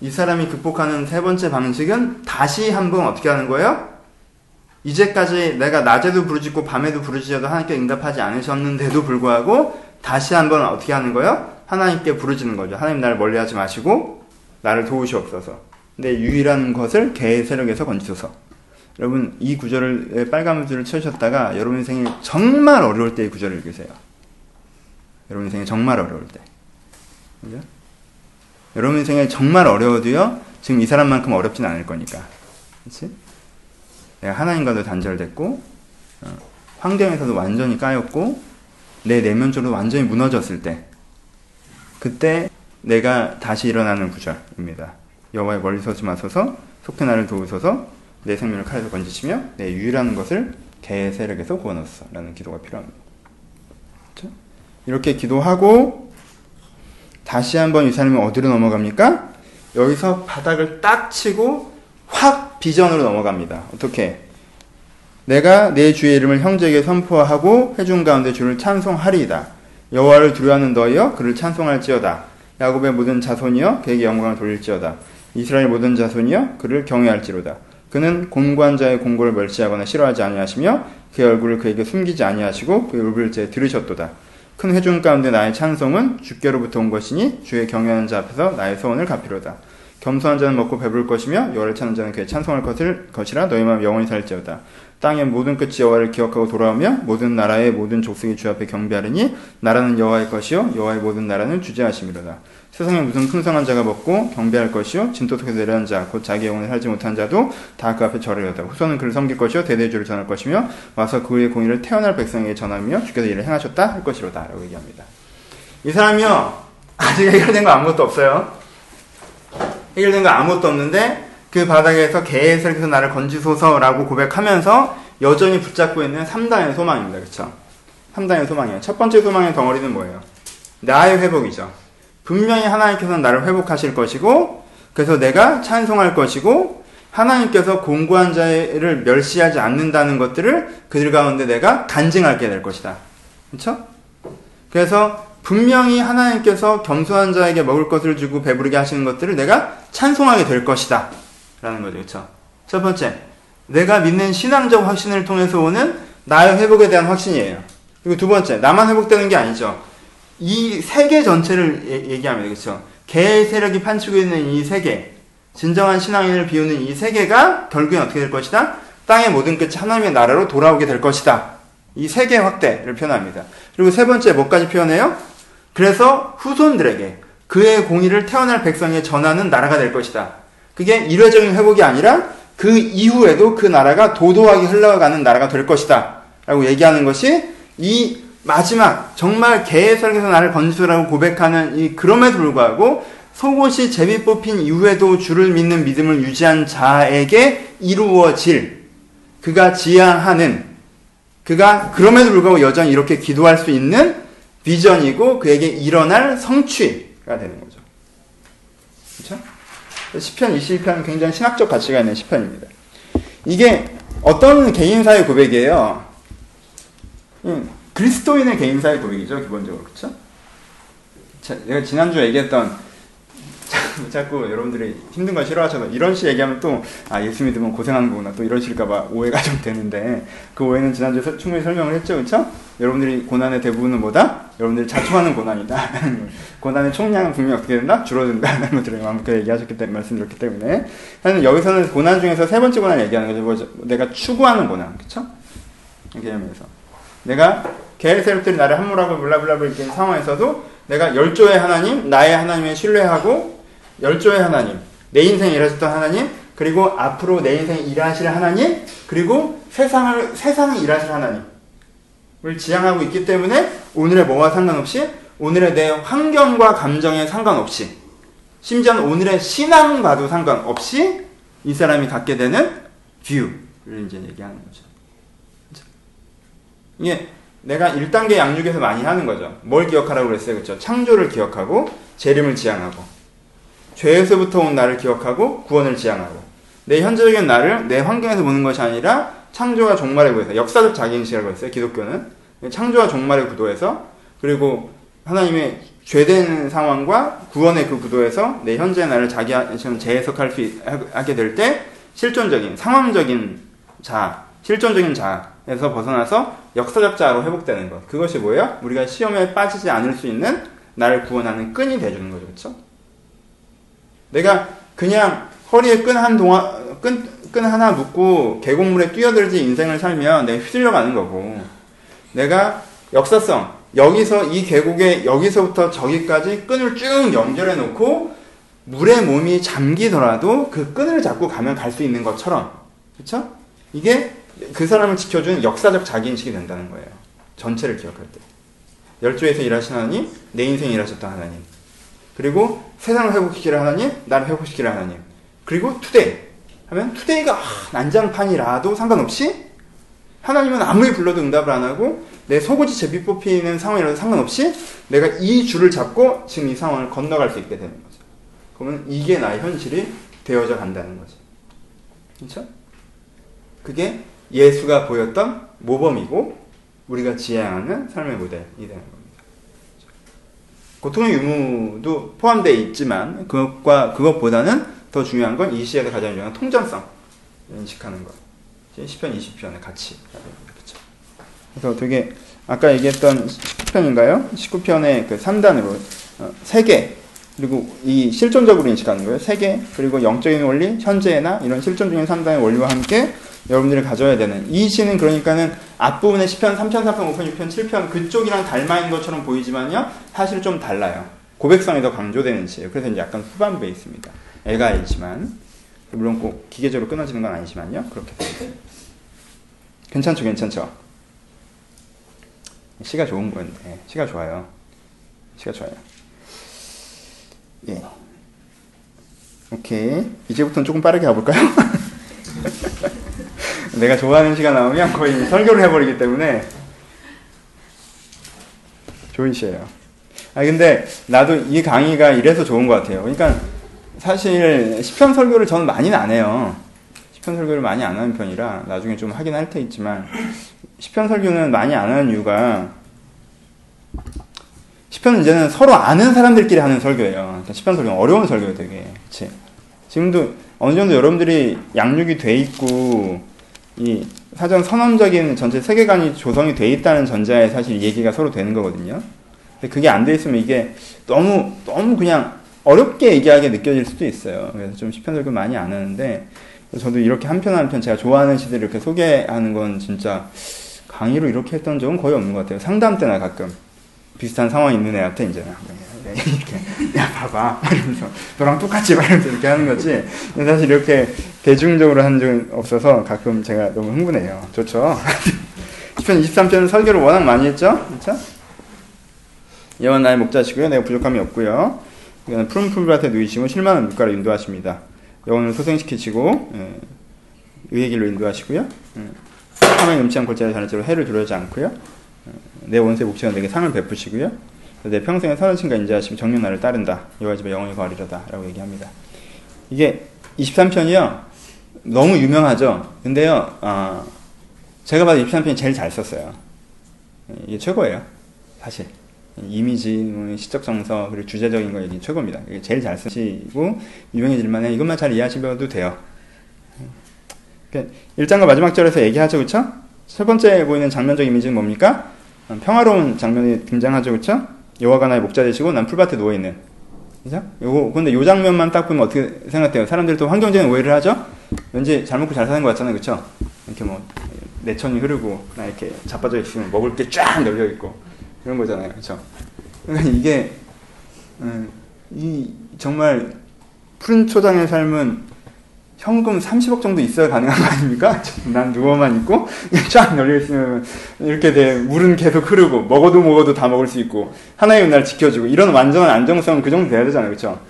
이 사람이 극복하는 세 번째 방식은 다시 한번 어떻게 하는 거예요? 이제까지 내가 낮에도 부르짖고 밤에도 부르짖어도 하나님께 응답하지 않으셨는데도 불구하고 다시 한번 어떻게 하는 거예요? 하나님께 부르짖는 거죠. 하나님 나를 멀리하지 마시고 나를 도우시옵소서. 내 유일한 것을 개 세력에서 건지소서. 여러분 이 구절을 빨간 줄을 쳐주셨다가 여러분 인생에 정말 어려울 때 이 구절을 읽으세요. 여러분 인생에 정말 어려울 때. 그죠? 여러분 인생에 정말 어려워도요. 지금 이 사람만큼 어렵진 않을 거니까. 그렇지? 내가 하나님과도 단절됐고 어, 환경에서도 완전히 까였고 내 내면적으로 완전히 무너졌을 때 그때 내가 다시 일어나는 구절입니다. 여호와의 멀리 서지 마소서 속히 나를 도우소서 내 생명을 칼에서 건지시며 내 유일한 것을 개 세력에서 구원하소서 라는 기도가 필요합니다. 그렇죠? 이렇게 기도하고 다시 한번 이 사람이 어디로 넘어갑니까? 여기서 바닥을 딱 치고 확 비전으로 넘어갑니다. 어떻게? 내가 내 주의 이름을 형제에게 선포하고 회중 가운데 주를 찬송하리이다. 여호와를 두려워하는 너희여 그를 찬송할지어다. 야곱의 모든 자손이여 그에게 영광을 돌릴지어다. 이스라엘 모든 자손이여 그를 경외할지로다. 그는 공고한 자의 공고를 멸시하거나 싫어하지 아니하시며 그의 얼굴을 그에게 숨기지 아니하시고 그의 울을 제 들으셨도다. 큰 회중 가운데 나의 찬송은 주께로부터 온 것이니 주의 경외하는 자 앞에서 나의 소원을 갚이로다. 겸손한 자는 먹고 배부를 것이며 여호와를 찾는 자는 그의 찬송할 것을 것이라 너희 마음 영원히 살지어다. 땅의 모든 끝이 여호와를 기억하고 돌아오며 모든 나라의 모든 족속이 주 앞에 경배하리니 나라는 여호와의 것이요 여호와의 모든 나라는 주제하심이로다. 세상에 무슨 풍성한 자가 먹고 경배할 것이요 진토 속에서 내려온 자곧 자기 영혼을 살지 못한 자도 다 그 앞에 절하려다. 후손은 그를 섬길 것이요 대대의 주를 전할 것이며 와서 그의 공의를 태어날 백성에게 전하며 주께서 이를 행하셨다 할 것이로다 라고 얘기합니다. 이 사람이요 아직 해결된 거 아무것도 없어요. 해결된 거 아무것도 없는데 그 바닥에서 개에서 나를 건지소서라고 고백하면서 여전히 붙잡고 있는 3단의 소망입니다. 그쵸? 3단의 소망이에요. 첫 번째 소망의 덩어리는 뭐예요? 나의 회복이죠 분명히 하나님께서는 나를 회복하실 것이고 그래서 내가 찬송할 것이고 하나님께서 공고한 자를 멸시하지 않는다는 것들을 그들 가운데 내가 간증하게 될 것이다. 그렇죠? 그래서 분명히 하나님께서 겸손한 자에게 먹을 것을 주고 배부르게 하시는 것들을 내가 찬송하게 될 것이다. 라는 거죠. 그렇죠? 첫 번째, 내가 믿는 신앙적 확신을 통해서 오는 나의 회복에 대한 확신이에요. 그리고 두 번째, 나만 회복되는 게 아니죠. 이 세계 전체를 얘기합니다. 그렇죠? 개의 세력이 판치고 있는 이 세계, 진정한 신앙인을 비우는 이 세계가 결국엔 어떻게 될 것이다? 땅의 모든 끝이 하나님의 나라로 돌아오게 될 것이다. 이 세계 확대를 표현합니다. 그리고 세 번째 뭐까지 표현해요? 그래서 후손들에게 그의 공의를 태어날 백성에 전하는 나라가 될 것이다. 그게 일회적인 회복이 아니라 그 이후에도 그 나라가 도도하게 흘러가는 나라가 될 것이다. 라고 얘기하는 것이 이 마지막 정말 설계에서 나를 건지소라고 고백하는 이 그럼에도 불구하고 속옷이 제비 뽑힌 이후에도 주를 믿는 믿음을 유지한 자에게 이루어질 그가 지향하는 그가 그럼에도 불구하고 여전히 이렇게 기도할 수 있는 비전이고 그에게 일어날 성취가 되는 거죠. 그렇죠? 시편 22편은 굉장히 신학적 가치가 있는 시편입니다. 이게 어떤 개인사의 고백이에요. 음, 그리스도인의 개인사의 고백이죠, 기본적으로. 그쵸? 자, 내가 지난주에 얘기했던, 자꾸 여러분들이 힘든 거 싫어하셔서 이런 식 얘기하면 또, 아, 예수 믿으면 고생하는 거구나. 또 이러실까봐 오해가 좀 되는데, 그 오해는 지난주에 충분히 설명을 했죠, 그쵸? 여러분들이 고난의 대부분은 뭐다? 여러분들이 자초하는 고난이다. (laughs) 고난의 총량은 분명히 어떻게 된다? 줄어든다는 것들을 아무튼 얘기하셨기 때문에, 말씀드렸기 때문에. 하여튼 여기서는 고난 중에서 세 번째 고난 얘기하는 거죠. 뭐죠? 내가 추구하는 고난. 그쵸? 개념에서. 내가 게르세력들이 나를 함몰하고 블라블라블 이렇게 상황에서도 내가 열조의 하나님, 나의 하나님에 신뢰하고 열조의 하나님, 내 인생에 일하셨던 하나님, 그리고 앞으로 내 인생에 일하실 하나님, 그리고 세상을 세상에 일하실 하나님을 지향하고 있기 때문에 오늘의 뭐와 상관없이 오늘의 내 환경과 감정에 상관없이 심지어는 오늘의 신앙과도 상관없이 이 사람이 갖게 되는 view를 이제 얘기하는 거죠. 이게 내가 1단계 양육에서 많이 하는 거죠. 뭘 기억하라고 그랬어요? 그렇죠? 창조를 기억하고 재림을 지향하고 죄에서부터 온 나를 기억하고 구원을 지향하고 내 현재적인 나를 내 환경에서 보는 것이 아니라 창조와 종말의 구도에서 역사적 자기인식이라고 했어요. 기독교는 창조와 종말의 구도에서 그리고 하나님의 죄된 상황과 구원의 그 구도에서 내 현재의 나를 자기 재해석할 수 하게 될 때 실존적인 상황적인 자 실존적인 자에서 벗어나서 역사적 자로 회복되는 것. 그것이 뭐예요? 우리가 시험에 빠지지 않을 수 있는 나를 구원하는 끈이 돼주는 거죠. 그렇죠? 내가 그냥 허리에 끈 한 동안 끈, 끈 하나 묶고 계곡물에 뛰어들지 인생을 살면 내가 휘둘려 가는 거고 내가 역사성 여기서 이 계곡에 여기서부터 저기까지 끈을 쭉 연결해 놓고 물에 몸이 잠기더라도 그 끈을 잡고 가면 갈 수 있는 것처럼 그렇죠? 이게 그 사람을 지켜준 역사적 자기인식이 된다는 거예요. 전체를 기억할 때. 열조에서 일하신 하나님, 내 인생 일하셨던 하나님. 그리고 세상을 회복시키려 하나님, 나를 회복시키려 하나님. 그리고 today. 하면 today가 아, 난장판이라도 상관없이 하나님은 아무리 불러도 응답을 안 하고 내 속옷이 제비 뽑히는 상황이라도 상관없이 내가 이 줄을 잡고 지금 이 상황을 건너갈 수 있게 되는 거죠. 그러면 이게 나의 현실이 되어져 간다는 거죠. 그렇죠? 그게 예수가 보였던 모범이고 우리가 지향하는 삶의 모델이 되는 겁니다. 고통의 유무도 포함되어 있지만 그것과 그것보다는 더 중요한 건 이 시에서 가장 중요한 통전성 인식하는 거. 시편 20편에 같이. 그래서 되게 아까 얘기했던 10편인가요? 19편의 그 3단으로 어, 세계 그리고 이 실존적으로 인식하는 거예요. 세계 그리고 영적인 원리, 현재나 이런 실존적인 3단의 원리와 함께 여러분들이 가져야 되는 이 시는 그러니까는 앞부분의 10편, 3편, 4편, 5편, 6편, 7편 그쪽이랑 닮아 있는 것처럼 보이지만요. 사실 좀 달라요. 고백성이 더 강조되는 시예요. 그래서 이제 약간 후반부에 있습니다. 애가 있지만 물론 꼭 기계적으로 끊어지는 건 아니지만요. 그렇게 있습니다. 괜찮죠, 괜찮죠. 시가 좋은 건데 시가 좋아요. 시가 좋아요. 예. 오케이. 이제부터는 조금 빠르게 가볼까요? (laughs) 내가 좋아하는 시가 나오면 거의 설교를 해버리기 때문에 좋은 시예요. 아 근데 나도 이 강의가 이래서 좋은 것 같아요. 그러니까 사실 시편 설교를 저는 많이는 안 해요. 시편 설교를 많이 안 하는 편이라 나중에 좀 하긴 할 테있지만 시편 설교는 많이 안 하는 이유가 시편은 이제는 서로 아는 사람들끼리 하는 설교예요. 그러니까 시편 설교는 어려운 설교예요, 되게. 그치? 지금도 어느 정도 여러분들이 양육이 돼 있고 이 사전 선언적인 전체 세계관이 조성이 돼 있다는 전제하에 사실 얘기가 서로 되는 거거든요. 근데 그게 안 돼 있으면 이게 너무 너무 그냥 어렵게 얘기하게 느껴질 수도 있어요. 그래서 좀 시편 설교 많이 안 하는데 저도 이렇게 한 편 한 편 제가 좋아하는 시들 이렇게 소개하는 건 진짜 강의로 이렇게 했던 적은 거의 없는 것 같아요. 상담 때나 가끔 비슷한 상황이 있는 애한테 이제 이렇게. 야 봐봐. (laughs) 이러면서 너랑 똑같이 말면서 이렇게 하는 거지. 사실 이렇게 대중적으로 한 적은 없어서 가끔 제가 너무 흥분해요. 좋죠? 10편 23편은 설교를 워낙 많이 했죠? 그렇죠 여호와 나의 목자시고요. 내가 부족함이 없고요. 이거는 푸른 풀밭에 누이시고 실만한 물가로 인도하십니다. 영혼을 소생시키시고 예, 의의 길로 인도하시고요. 예, 하나님 음치한 골짜기 자네처럼 해를 두려워하지 않고요. 예, 내 원수의 목적은 내게 상을 베푸시고요 내 평생에 선하신가 인자하시면 정령 나를 따른다. 여호와 집에 영원히 거하리로다. 라고 얘기합니다. 이게 23편이요. 너무 유명하죠. 근데요. 어, 제가 봐도 23편이 제일 잘 썼어요. 이게 최고예요. 사실. 이미지, 뭐 시적 정서, 그리고 주제적인 거 이게 최고입니다. 이게 제일 잘 쓰시고 유명해질 만해. 이것만 잘 이해하시면 돼요. 1장과 그러니까 마지막 절에서 얘기하죠. 그쵸? 첫 번째 보이는 장면적 이미지는 뭡니까? 평화로운 장면이 등장하죠. 그쵸? 여호와가 나의 목자 되시고 난 풀밭에 누워 있는. 그죠? 요거 근데 요 장면만 딱 보면 어떻게 생각돼요? 사람들도 환경적인 오해를 하죠. 왠지 잘 먹고 잘 사는 것 같잖아요, 그렇죠? 이렇게 뭐 내천이 흐르고 나 이렇게 자빠져 있으면 먹을 게 쫙 널려 있고 이런 거잖아요, 그렇죠? 이게 음, 이 정말 푸른 초장의 삶은 현금 30억 정도 있어야 가능한 거 아닙니까? (laughs) 난 누워만 있고 (laughs) 쫙 널려 있으면 이렇게 돼 물은 계속 흐르고 먹어도 먹어도 다 먹을 수 있고 하나의 날 지켜주고 이런 완전한 안정성은 그 정도 돼야 되잖아요, 그렇죠?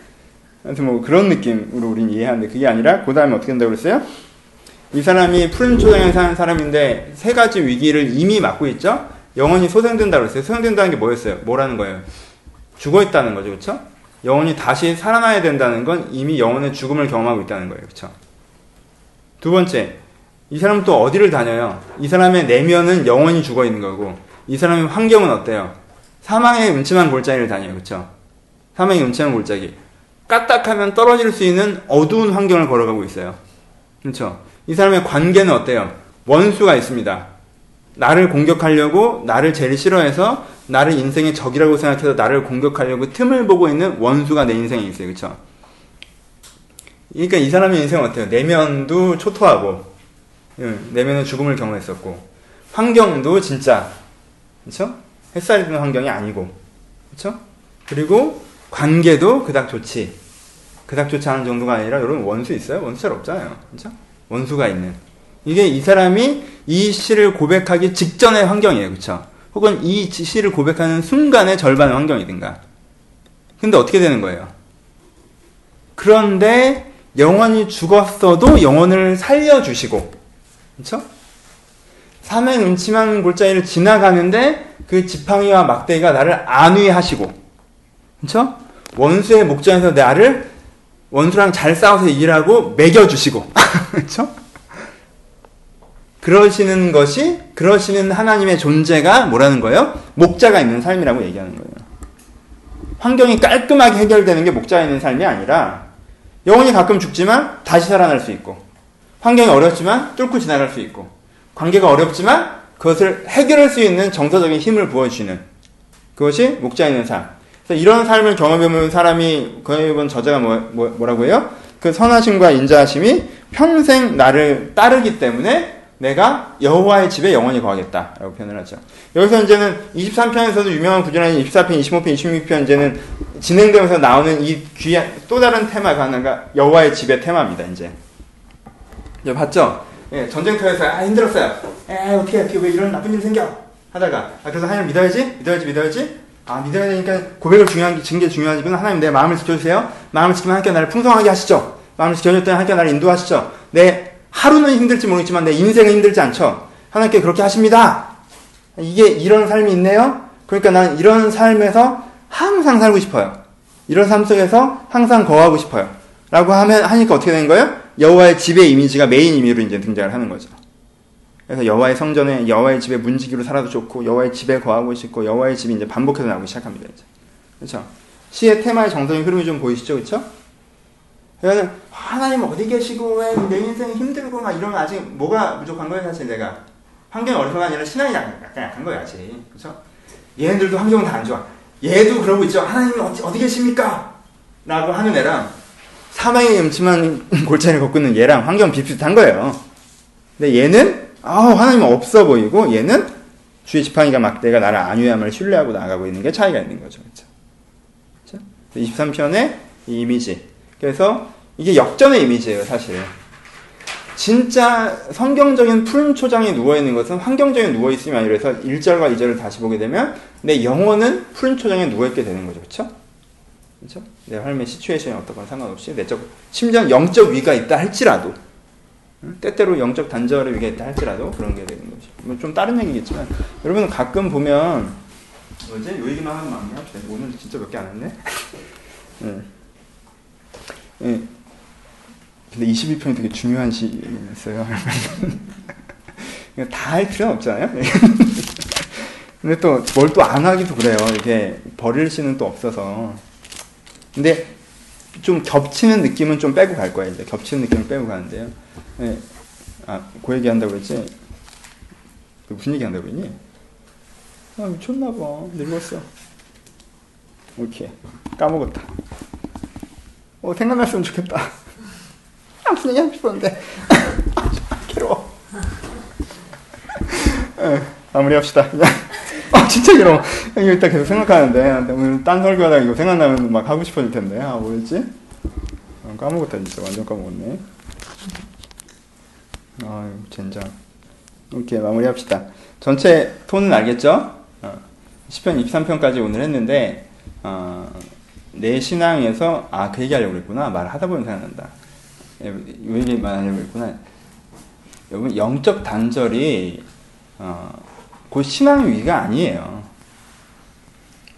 아무튼 뭐 그런 느낌으로 우린 이해하는데 그게 아니라 그 다음에 어떻게 된다고 그랬어요? 이 사람이 푸른 초장에 사는 사람인데 세 가지 위기를 이미 맞고 있죠? 영원히 소생된다고 그랬어요. 소생된다는 게 뭐였어요? 뭐라는 거예요? 죽어 있다는 거죠, 그렇죠? 영혼이 다시 살아나야 된다는 건 이미 영혼의 죽음을 경험하고 있다는 거예요. 그렇죠? 두 번째, 이 사람은 또 어디를 다녀요? 이 사람의 내면은 영원히 죽어 있는 거고, 이 사람의 환경은 어때요? 사망의 음침한 골짜기를 다녀요. 그렇죠? 사망의 음침한 골짜기. 까딱하면 떨어질 수 있는 어두운 환경을 걸어가고 있어요. 그렇죠? 이 사람의 관계는 어때요? 원수가 있습니다. 나를 공격하려고 나를 제일 싫어해서 나를 인생의 적이라고 생각해서 나를 공격하려고 틈을 보고 있는 원수가 내 인생에 있어요. 그렇죠? 그러니까 이 사람의 인생은 어때요? 내면도 초토하고 내면은 죽음을 경험했었고 환경도 진짜 그렇죠? 햇살이 드는 환경이 아니고 그렇죠? 그리고 관계도 그닥 좋지 그닥 좋지 않은 정도가 아니라 여러분 원수 있어요? 원수 잘 없잖아요. 그렇죠? 원수가 있는 이게 이 사람이 이 시를 고백하기 직전의 환경이에요. 그렇죠? 혹은 이 시를 고백하는 순간의 절반의 환경이든가. 근데 어떻게 되는 거예요? 그런데 영원히 죽었어도 영혼을 살려주시고, 그쵸? 삼의 음침한 골짜기를 지나가는데 그 지팡이와 막대기가 나를 안위하시고, 그쵸? 원수의 목전에서 나를 원수랑 잘 싸워서 일하고 매겨주시고, (laughs) 그쵸? 그러시는 것이 그러시는 하나님의 존재가 뭐라는 거예요? 목자가 있는 삶이라고 얘기하는 거예요. 환경이 깔끔하게 해결되는 게 목자가 있는 삶이 아니라 영혼이 가끔 죽지만 다시 살아날 수 있고 환경이 어렵지만 뚫고 지나갈 수 있고 관계가 어렵지만 그것을 해결할 수 있는 정서적인 힘을 부어주시는 그것이 목자 있는 삶. 그래서 이런 삶을 경험해본 사람이 경험해본 저자가 뭐, 뭐, 뭐라고 해요? 그 선하심과 인자하심이 평생 나를 따르기 때문에 내가 여호와의 집에 영원히 거하겠다 라고 표현을 하죠. 여기서 이제는 23편에서도 유명한 구절인 24편, 25편, 26편 이제는 진행되면서 나오는 이 귀한 또 다른 테마가 하나가 여호와의 집의 테마입니다. 이제 이제 봤죠? 예, 전쟁터에서 아 힘들었어요. 에 어떻게 어떻게 왜 이런 나쁜 일 생겨? 하다가 아, 그래서 하나님 믿어야지, 믿어야지, 믿어야지. 아 믿어야 되니까 고백을 중요한 증게 중요하지만 하나님 내 마음을 지켜주세요. 마음을 지키면 하나님께 나를 풍성하게 하시죠. 마음을 지켜줬더니 하나님께 나를 인도하시죠. 내 하루는 힘들지 모르겠지만 내 인생은 힘들지 않죠. 하나님께 그렇게 하십니다. 이게 이런 삶이 있네요. 그러니까 나는 이런 삶에서 항상 살고 싶어요. 이런 삶 속에서 항상 거하고 싶어요. 라고 하면 하니까 어떻게 된 거예요? 여호와의 집의 이미지가 메인 이미지로 이제 등장을 하는 거죠. 그래서 여호와의 성전에 여호와의 집에 문지기로 살아도 좋고 여호와의 집에 거하고 싶고 여호와의 집이 이제 반복해서 나오기 시작합니다. 이제. 그렇죠? 시의 테마의 정서적인 흐름이 좀 보이시죠? 그렇죠? 그러면 하나님 어디 계시고 왜 내 인생 힘들고 막 이러면 아직 뭐가 부족한 거예요 사실 내가? 환경이 어려서가 아니라 신앙이 약간 약한 거예요 아직. 그렇죠? 얘네들도 환경은 다 안 좋아. 얘도 그러고 있죠. 하나님 어디, 어디 계십니까? 라고 하는 애랑 사망의 음침한 (laughs) 골짜기를 걷고 있는 얘랑 환경 비슷한 거예요. 근데 얘는 아 하나님 없어 보이고 얘는 주의 지팡이가 막 내가 나를 안위함을 신뢰하고 나가고 있는 게 차이가 있는 거죠. 그렇죠? 23편의 이 이미지 그래서 이게 역전의 이미지예요, 사실. 진짜 성경적인 푸른 초장에 누워있는 것은 환경적인 누워있음이 아니라 서 1절과 2절을 다시 보게 되면 내 영혼은 푸른 초장에 누워있게 되는 거죠. 그쵸? 그쵸? 내 삶의 시츄에이션이 어떻건 상관없이 내적, 심지어 영적 위가 있다 할지라도 때때로 영적 단절의 위가 있다 할지라도 그런 게 되는 거죠. 뭐좀 다른 얘기겠지만 여러분은 가끔 보면 뭐지? 요 얘기만 하면 마음이야? 오늘 진짜 몇 개 안 했네? (laughs) 네. 예. 근데 22편이 되게 중요한 시였어요. (laughs) 다 할 필요는 없잖아요. 예. (laughs) 근데 또 뭘 또 안 하기도 그래요. 이게 버릴 시는 또 없어서. 근데 좀 겹치는 느낌은 좀 빼고 갈 거예요. 이제 겹치는 느낌을 빼고 가는데요. 예. 아, 그 얘기 한다고 했지? 무슨 얘기 한다고 했니? 아, 미쳤나봐. 늙었어. 오케이. 까먹었다. 어, 생각났으면 좋겠다. (laughs) 아, 무슨 얘기 하고 싶었는데. (laughs) 괴로워. (laughs) 네, 마무리 합시다. 아, 진짜 괴로워. 이거 이따 계속 생각하는데. 오늘 딴 설교하다가 이거 생각나면 막 하고 싶어질 텐데. 아, 뭐였지? 아, 까먹었다, 진짜. 완전 까먹었네. 아유, 젠장. 오케이, 마무리 합시다. 전체 톤은 알겠죠? 어, 10편, 23편까지 오늘 했는데, 어, 내 신앙에서 아 그 얘기하려고 그랬구나 말을 하다 보면 생각난다. 왜 얘기 말하려고 그랬구나. 여러분 영적 단절이 어, 곧 신앙 위기가 아니에요.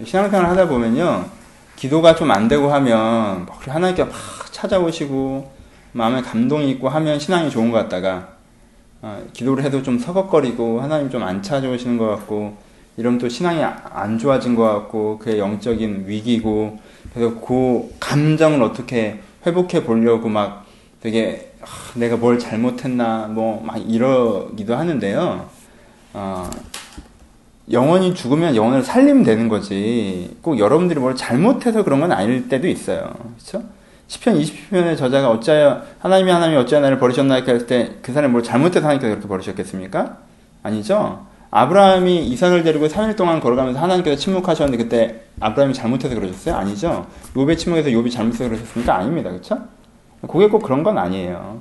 신앙생활 하다 보면요 기도가 좀 안 되고 하면 하나님께 막 찾아오시고 마음에 감동이 있고 하면 신앙이 좋은 것 같다가 어, 기도를 해도 좀 서걱거리고 하나님 좀 안 찾아오시는 것 같고 이러면 또 신앙이 안 좋아진 것 같고 그의 영적인 위기고 그래서 그 감정을 어떻게 회복해 보려고 막 되게 아, 내가 뭘 잘못했나 뭐 막 이러기도 하는데요. 어, 영원히 죽으면 영혼을 살리면 되는 거지. 꼭 여러분들이 뭘 잘못해서 그런 건 아닐 때도 있어요. 그렇죠? 10편 20편의 저자가 어찌하여 하나님이 하나님이 어찌하여 나를 버리셨나이까 했을 때그 사람이 뭘 잘못해서 하니까 그렇게 버리셨겠습니까? 아니죠. 아브라함이 이삭을 데리고 3일 동안 걸어가면서 하나님께서 침묵하셨는데 그때 아브라함이 잘못해서 그러셨어요? 아니죠. 욥의 침묵에서 욥이 잘못해서 그러셨습니까? 아닙니다. 그렇죠? 그게 꼭 그런 건 아니에요.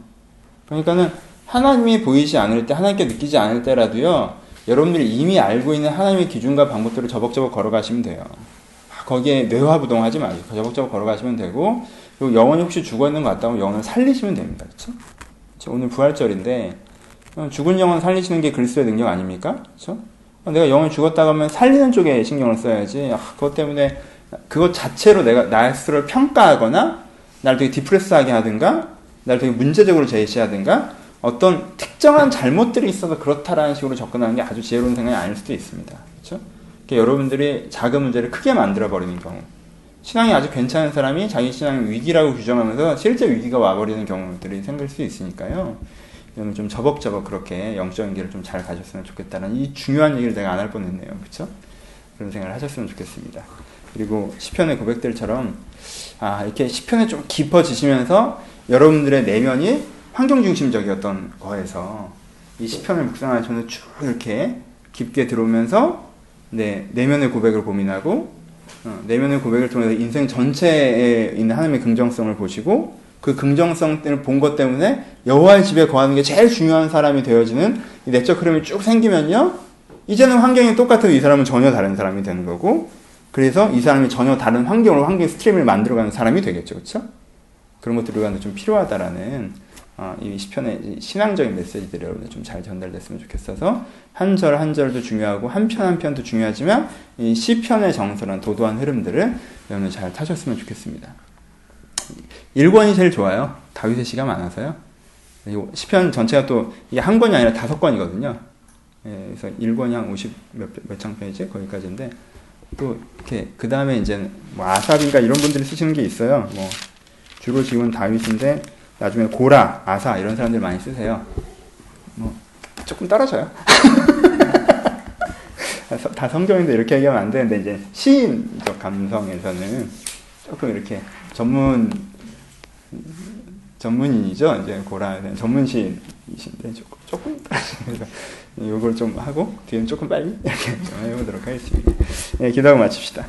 그러니까는 하나님이 보이지 않을 때, 하나님께 느끼지 않을 때라도요. 여러분들이 이미 알고 있는 하나님의 기준과 방법대로 저벅저벅 걸어가시면 돼요. 거기에 뇌화부동하지 마시고 저벅저벅 걸어가시면 되고 그리고 영혼이 혹시 죽어 있는 것 같다면 영혼을 살리시면 됩니다. 그렇죠? 오늘 부활절인데 죽은 영혼 살리시는 게 그리스도의 능력 아닙니까? 그렇죠? 내가 영혼이 죽었다고 하면 살리는 쪽에 신경을 써야지. 아, 그것 때문에 그것 자체로 내가 나의 스스로를 평가하거나 나를 되게 디프레스하게 하든가 나를 되게 문제적으로 제시하든가 어떤 특정한 잘못들이 있어서 그렇다라는 식으로 접근하는 게 아주 지혜로운 생각이 아닐 수도 있습니다. 그렇죠? 여러분들이 작은 문제를 크게 만들어 버리는 경우 신앙이 아주 괜찮은 사람이 자기 신앙이 위기라고 규정하면서 실제 위기가 와버리는 경우들이 생길 수 있으니까요. 좀 저벅저벅 그렇게 영적인 길을 좀 잘 가셨으면 좋겠다는 이 중요한 얘기를 제가 안 할 뻔했네요. 그렇죠? 그런 생각을 하셨으면 좋겠습니다. 그리고 시편의 고백들처럼 아 이렇게 시편에 좀 깊어지시면서 여러분들의 내면이 환경 중심적이었던 거에서 이 시편을 묵상하시면서 쭉 이렇게 깊게 들어오면서 네, 내면의 고백을 고민하고 어, 내면의 고백을 통해서 인생 전체에 있는 하나님의 긍정성을 보시고 그 긍정성을 본 것 때문에 여호와의 집에 거하는 게 제일 중요한 사람이 되어지는 이 내적 흐름이 쭉 생기면요. 이제는 환경이 똑같아도 이 사람은 전혀 다른 사람이 되는 거고 그래서 이 사람이 전혀 다른 환경으로 환경 스트림을 만들어가는 사람이 되겠죠. 그렇죠? 그런 것들이 우리한테 좀 필요하다라는 어, 이 시편의 신앙적인 메시지들이 여러분들 좀 잘 전달됐으면 좋겠어서 한 절 한 절도 중요하고 한 편 한 편도 중요하지만 이 시편의 정서란 도도한 흐름들을 여러분 잘 타셨으면 좋겠습니다. 1권이 제일 좋아요. 다윗의 시가 많아서요. 시편 전체가 또 이게 한 권이 아니라 다섯 권이거든요. 예, 그래서 1권이 한 50 몇장 페이지 거기까지인데 또 이렇게 그 다음에 이제 뭐 아삽인가 이런 분들이 쓰시는 게 있어요. 뭐 주로 지금 다윗인데 나중에 고라, 아사 이런 사람들 많이 쓰세요. 뭐 조금 떨어져요. (laughs) 다 성경인데 이렇게 얘기하면 안 되는데 이제 시인적 감성에서는 조금 이렇게 전문 전문인이죠. 이제 고라 전문 시인이신데 조금 조금 이걸 좀 하고 뒤에는 조금 빨리 이렇게 좀 해보도록 하겠습니다. 네, 기도하고 마칩시다.